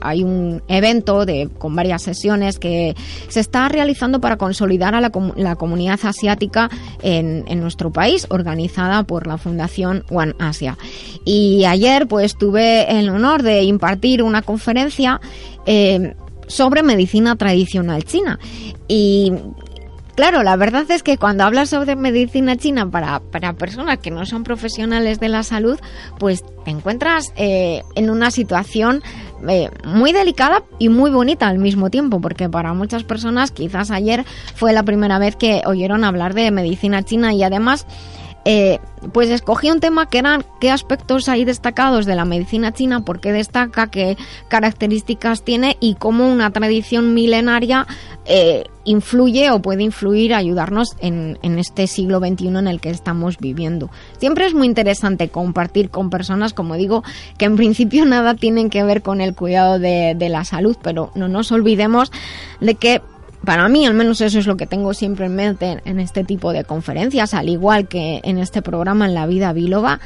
hay un evento de, con varias sesiones que se está realizando para consolidar a la, la comunidad asiática en, en nuestro país, organizada por la Fundación One Asia. Y ayer pues tuve el honor de impartir una conferencia eh, sobre medicina tradicional china. Y Claro, la verdad es que cuando hablas sobre medicina china para, para personas que no son profesionales de la salud, pues te encuentras eh, en una situación eh, muy delicada y muy bonita al mismo tiempo, porque para muchas personas quizás ayer fue la primera vez que oyeron hablar de medicina china y además eh, pues escogí un tema que eran qué aspectos hay destacados de la medicina china, por qué destaca, qué características tiene y cómo una tradición milenaria eh, influye o puede influir, ayudarnos en, este siglo XXI en el que estamos viviendo. Siempre es muy interesante compartir con personas, como digo, que en principio nada tienen que ver con el cuidado de, de la salud, pero no nos olvidemos de que para mí, al menos eso es lo que tengo siempre en mente en este tipo de conferencias, al igual que en este programa en la vida biloba,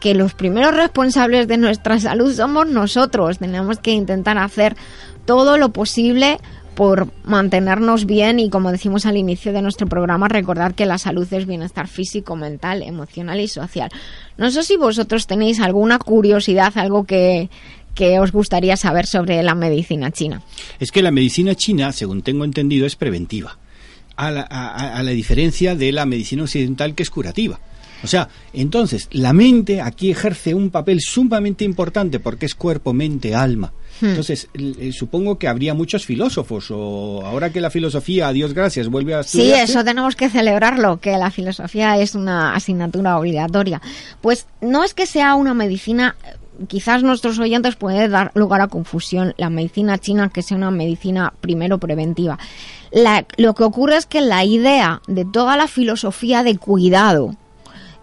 que los primeros responsables de nuestra *laughs* salud somos nosotros. Tenemos que intentar hacer todo lo posible por mantenernos bien y como decimos al inicio de nuestro programa, recordar que la salud es bienestar físico, mental, emocional y social. No sé si vosotros tenéis alguna curiosidad, algo que, que os gustaría saber sobre la medicina china. Es que la medicina china, según tengo entendido, es preventiva, a la, a, la diferencia de la medicina occidental que es curativa. O sea, entonces, la mente aquí ejerce un papel sumamente importante porque es cuerpo, mente, alma. Hmm. Entonces, supongo que habría muchos filósofos, o ahora que la filosofía, a Dios gracias, vuelve a Sí, eso tenemos que celebrarlo, que la filosofía es una asignatura obligatoria. Pues no es que sea una medicina quizás nuestros oyentes puede dar lugar a confusión la medicina china que sea una medicina primero preventiva. lo que ocurre es que la idea de toda la filosofía de cuidado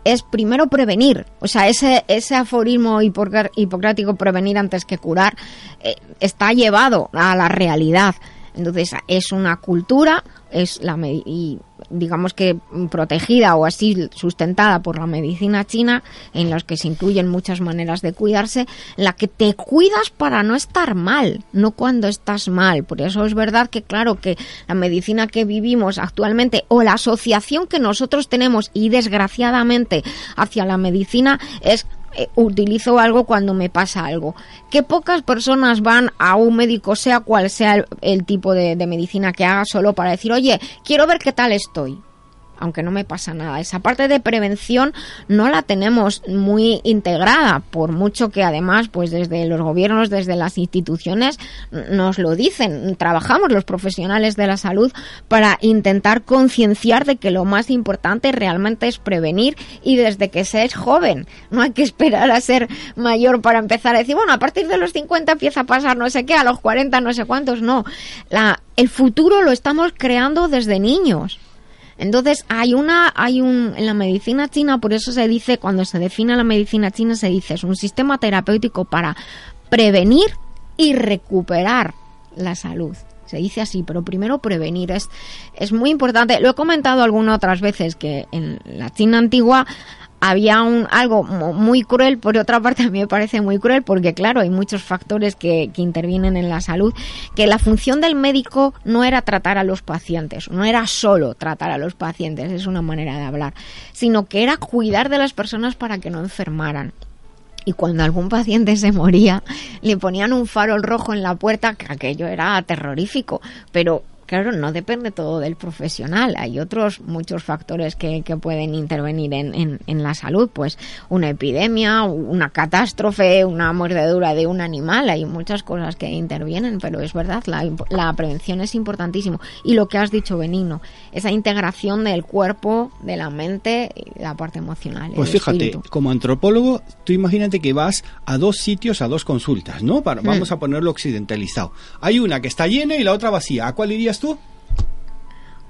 es primero prevenir, o sea, ese, ese aforismo hipocrático prevenir antes que curar eh, está llevado a la realidad. Entonces es una cultura, es la y digamos que protegida o así sustentada por la medicina china, en las que se incluyen muchas maneras de cuidarse, la que te cuidas para no estar mal, no cuando estás mal. Por eso es verdad que claro que la medicina que vivimos actualmente o la asociación que nosotros tenemos y desgraciadamente hacia la medicina es eh, utilizo algo cuando me pasa algo. Que pocas personas van a un médico, sea cual sea el, tipo de, de medicina que haga, solo para decir, oye, quiero ver qué tal estoy aunque no me pasa nada. Esa parte de prevención no la tenemos muy integrada, por mucho que además, pues desde los gobiernos, desde las instituciones, nos lo dicen. Trabajamos los profesionales de la salud para intentar concienciar de que lo más importante realmente es prevenir y desde que se es joven. No hay que esperar a ser mayor para empezar a decir, bueno, a partir de los 50 empieza a pasar no sé qué, a los 40 no sé cuántos, no. La, el futuro lo estamos creando desde niños. Entonces hay una, hay un, en la medicina china, por eso se dice, cuando se define la medicina china, se dice, es un sistema terapéutico para prevenir y recuperar la salud. Se dice así, pero primero prevenir es, es muy importante. Lo he comentado algunas otras veces que en la China antigua había un, algo muy cruel, por otra parte a mí me parece muy cruel porque claro, hay muchos factores que, que, intervienen en la salud, que la función del médico no era tratar a los pacientes, no era solo tratar a los pacientes, es una manera de hablar, sino que era cuidar de las personas para que no enfermaran. Y cuando algún paciente se moría, le ponían un farol rojo en la puerta, que aquello era terrorífico, pero claro, no depende todo del profesional. Hay otros muchos factores que, pueden intervenir en, la salud, pues una epidemia, una catástrofe, una mordedura de un animal. Hay muchas cosas que intervienen, pero es verdad, la, prevención es importantísimo. Y lo que has dicho, Benigno, esa integración del cuerpo, de la mente y la parte emocional. Pues fíjate, como antropólogo, tú imagínate que vas a dos sitios, a dos consultas, ¿no? Para, Vamos mm. a ponerlo occidentalizado. Hay una que está llena y la otra vacía. ¿A cuál irías tú?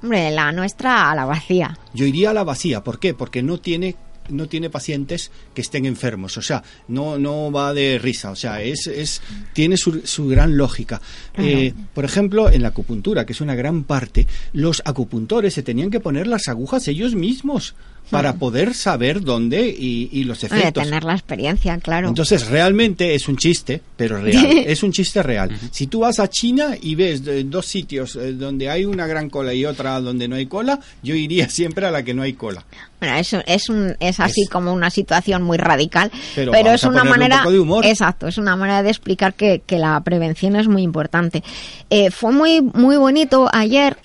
Hombre, la nuestra a la vacía. Yo iría a la vacía. ¿Por qué? Porque no tiene no tiene pacientes que estén enfermos, o sea, no, no va de risa, o sea, es, es tiene su, su gran lógica. Eh, por ejemplo, en la acupuntura, que es una gran parte, los acupuntores se tenían que poner las agujas ellos mismos para poder saber dónde y, y los efectos. tener la experiencia, claro. Entonces, realmente es un chiste, pero real. *laughs* es un chiste real. Si tú vas a China y ves eh, dos sitios eh, donde hay una gran cola y otra donde no hay cola, yo iría siempre a la que no hay cola. Bueno, es, es, un, es así como una situación muy radical, Pero es a una ponerle un manera, poco de humor. exacto, es una manera de explicar que, que la prevención es muy importante. Eh, fue muy muy bonito ayer.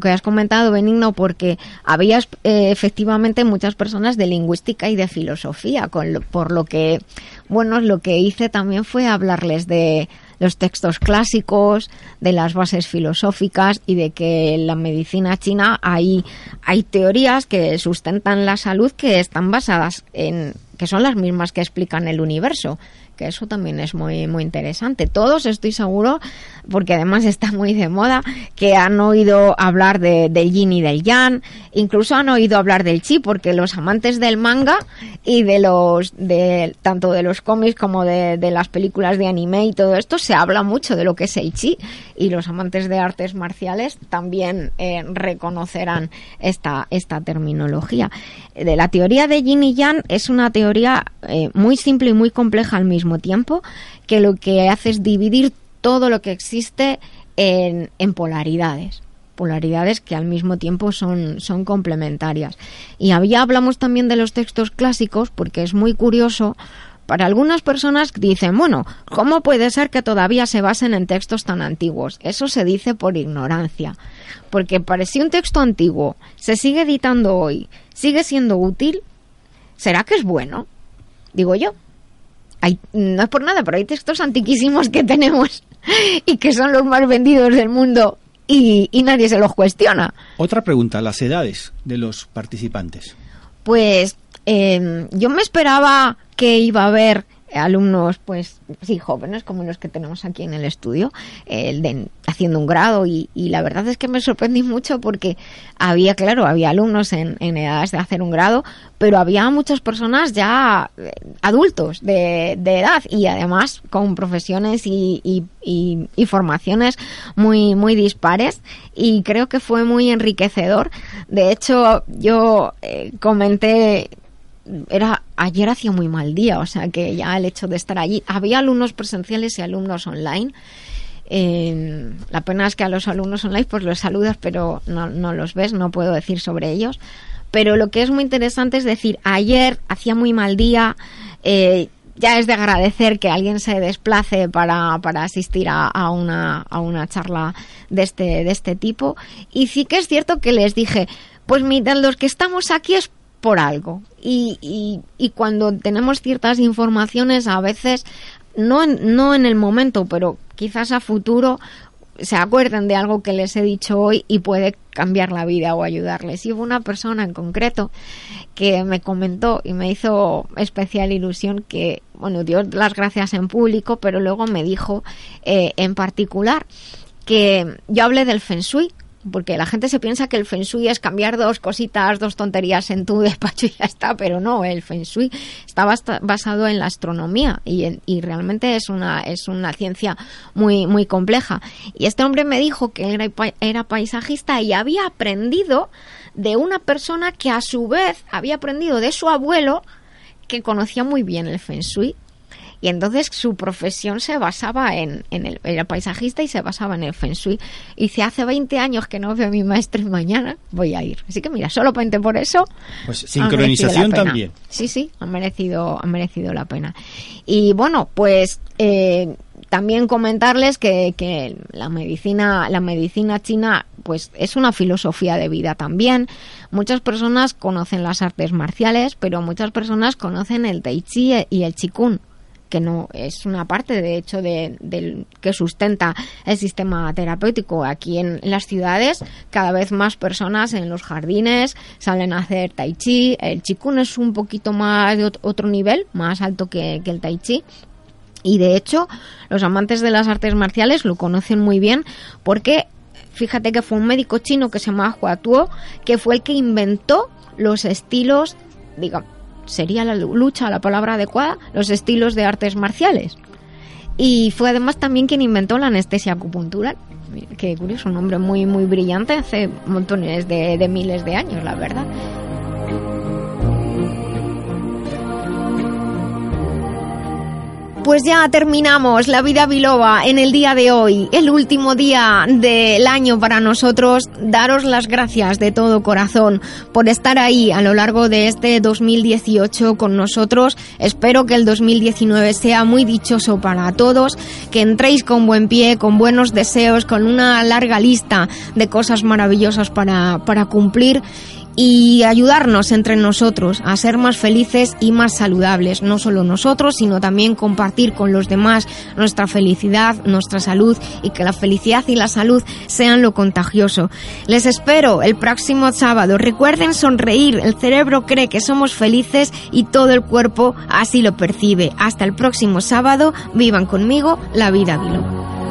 Que has comentado, Benigno, porque había eh, efectivamente muchas personas de lingüística y de filosofía, con lo- por lo que, bueno, lo que hice también fue hablarles de los textos clásicos, de las bases filosóficas y de que en la medicina china hay, hay teorías que sustentan la salud que están basadas en, que son las mismas que explican el universo que eso también es muy muy interesante. Todos estoy seguro, porque además está muy de moda, que han oído hablar de, del yin y del yang, incluso han oído hablar del chi, porque los amantes del manga y de los de tanto de los cómics como de, de las películas de anime y todo esto se habla mucho de lo que es el chi y los amantes de artes marciales también eh, reconocerán esta esta terminología. De la teoría de yin y yang es una teoría eh, muy simple y muy compleja al mismo tiempo, que lo que hace es dividir todo lo que existe en, polaridades polaridades que al mismo tiempo son, son complementarias. Y había hablamos también de los textos clásicos porque es muy curioso para algunas personas dicen, bueno, ¿cómo puede ser que todavía se basen en textos tan antiguos? Eso se dice por ignorancia. Porque si un texto antiguo se sigue editando hoy, sigue siendo útil, ¿será que es bueno? Digo yo. Hay, no es por nada, pero hay textos antiquísimos que tenemos *laughs* y que son los más vendidos del mundo y, y nadie se los cuestiona. Otra pregunta, las edades de los participantes. Pues eh, yo me esperaba que iba a haber alumnos, pues sí, jóvenes como los que tenemos aquí en el estudio, eh, haciendo un grado y, y la verdad es que me sorprendí mucho porque había, claro, había alumnos en, en edades de hacer un grado, pero había muchas personas ya eh, adultos de, de edad y además con profesiones y- y formaciones muy, muy dispares y creo que fue muy enriquecedor. De hecho, yo eh, comenté era ayer hacía muy mal día, o sea que ya el hecho de estar allí, había alumnos presenciales y alumnos online. La pena es que a los alumnos online pues los saludas pero no, no los ves, no puedo decir sobre ellos. Pero lo que es muy interesante es decir, ayer hacía muy mal día, eh, ya es de agradecer que alguien se desplace para, para asistir a, a una, a una charla de este, de este tipo. Y sí que es cierto que les dije, pues mirad, los que estamos aquí es por algo. Y, y, cuando tenemos ciertas informaciones, a veces, no en, no en el momento, pero quizás a futuro, se acuerden de algo que les he dicho hoy y puede cambiar la vida o ayudarles. Y hubo una persona en concreto que me comentó y me hizo especial ilusión que, bueno, dio las gracias en público, pero luego me dijo eh, en particular que yo hablé del Feng Shui, porque la gente se piensa que el Feng Shui es cambiar dos cositas, dos tonterías en tu *laughs* despacho y ya está, pero no, el Feng Shui está basado en la astronomía y, en- y realmente es una, es una ciencia muy, muy compleja. Y este hombre me dijo que era, era paisajista y había aprendido de una persona que a su vez había aprendido de su abuelo que conocía muy bien el Feng Shui. Y entonces su profesión se basaba en, en el, era paisajista y se basaba en el Feng Shui. Y dice, hace 20 años que no veo a mi maestro y mañana voy a ir. Así que mira, solamente por eso... Pues sincronización también. Sí, sí, ha merecido, ha merecido la pena. Y bueno, pues eh, también comentarles que, que la medicina, la medicina china, pues es una filosofía de vida también. Muchas personas conocen las artes marciales, pero muchas personas conocen el tai chi y el qigong que no es una parte de hecho que sustenta el sistema terapéutico aquí en, las ciudades. Cada vez más personas en los jardines salen a hacer tai chi. El qigong es un poquito más de ot- otro nivel más alto que, el tai chi. Y de hecho los amantes de las artes marciales lo conocen muy bien porque fíjate que fue un médico chino que se llamaba Hua Tuo que fue el que inventó los estilos diga, sería la lucha la palabra adecuada, los estilos de artes marciales. Y fue además también quien inventó la anestesia acupuntural. Qué curioso, un hombre muy, muy brillante hace montones de, de miles de años, la verdad. Pues ya terminamos la vida biloba en el día de hoy, el último día del año para nosotros. Daros las gracias de todo corazón por estar ahí a lo largo de este 2018 con nosotros. Espero que el 2019 sea muy dichoso para todos, que entréis con buen pie, con buenos deseos, con una larga lista de cosas maravillosas para, para cumplir y ayudarnos entre nosotros a ser más felices y más saludables, no solo nosotros, sino también compartir con los demás nuestra felicidad, nuestra salud y que la felicidad y la salud sean lo contagioso. Les espero el próximo sábado. Recuerden sonreír, el cerebro cree que somos felices y todo el cuerpo así lo percibe. Hasta el próximo sábado, vivan conmigo la vida Vilo.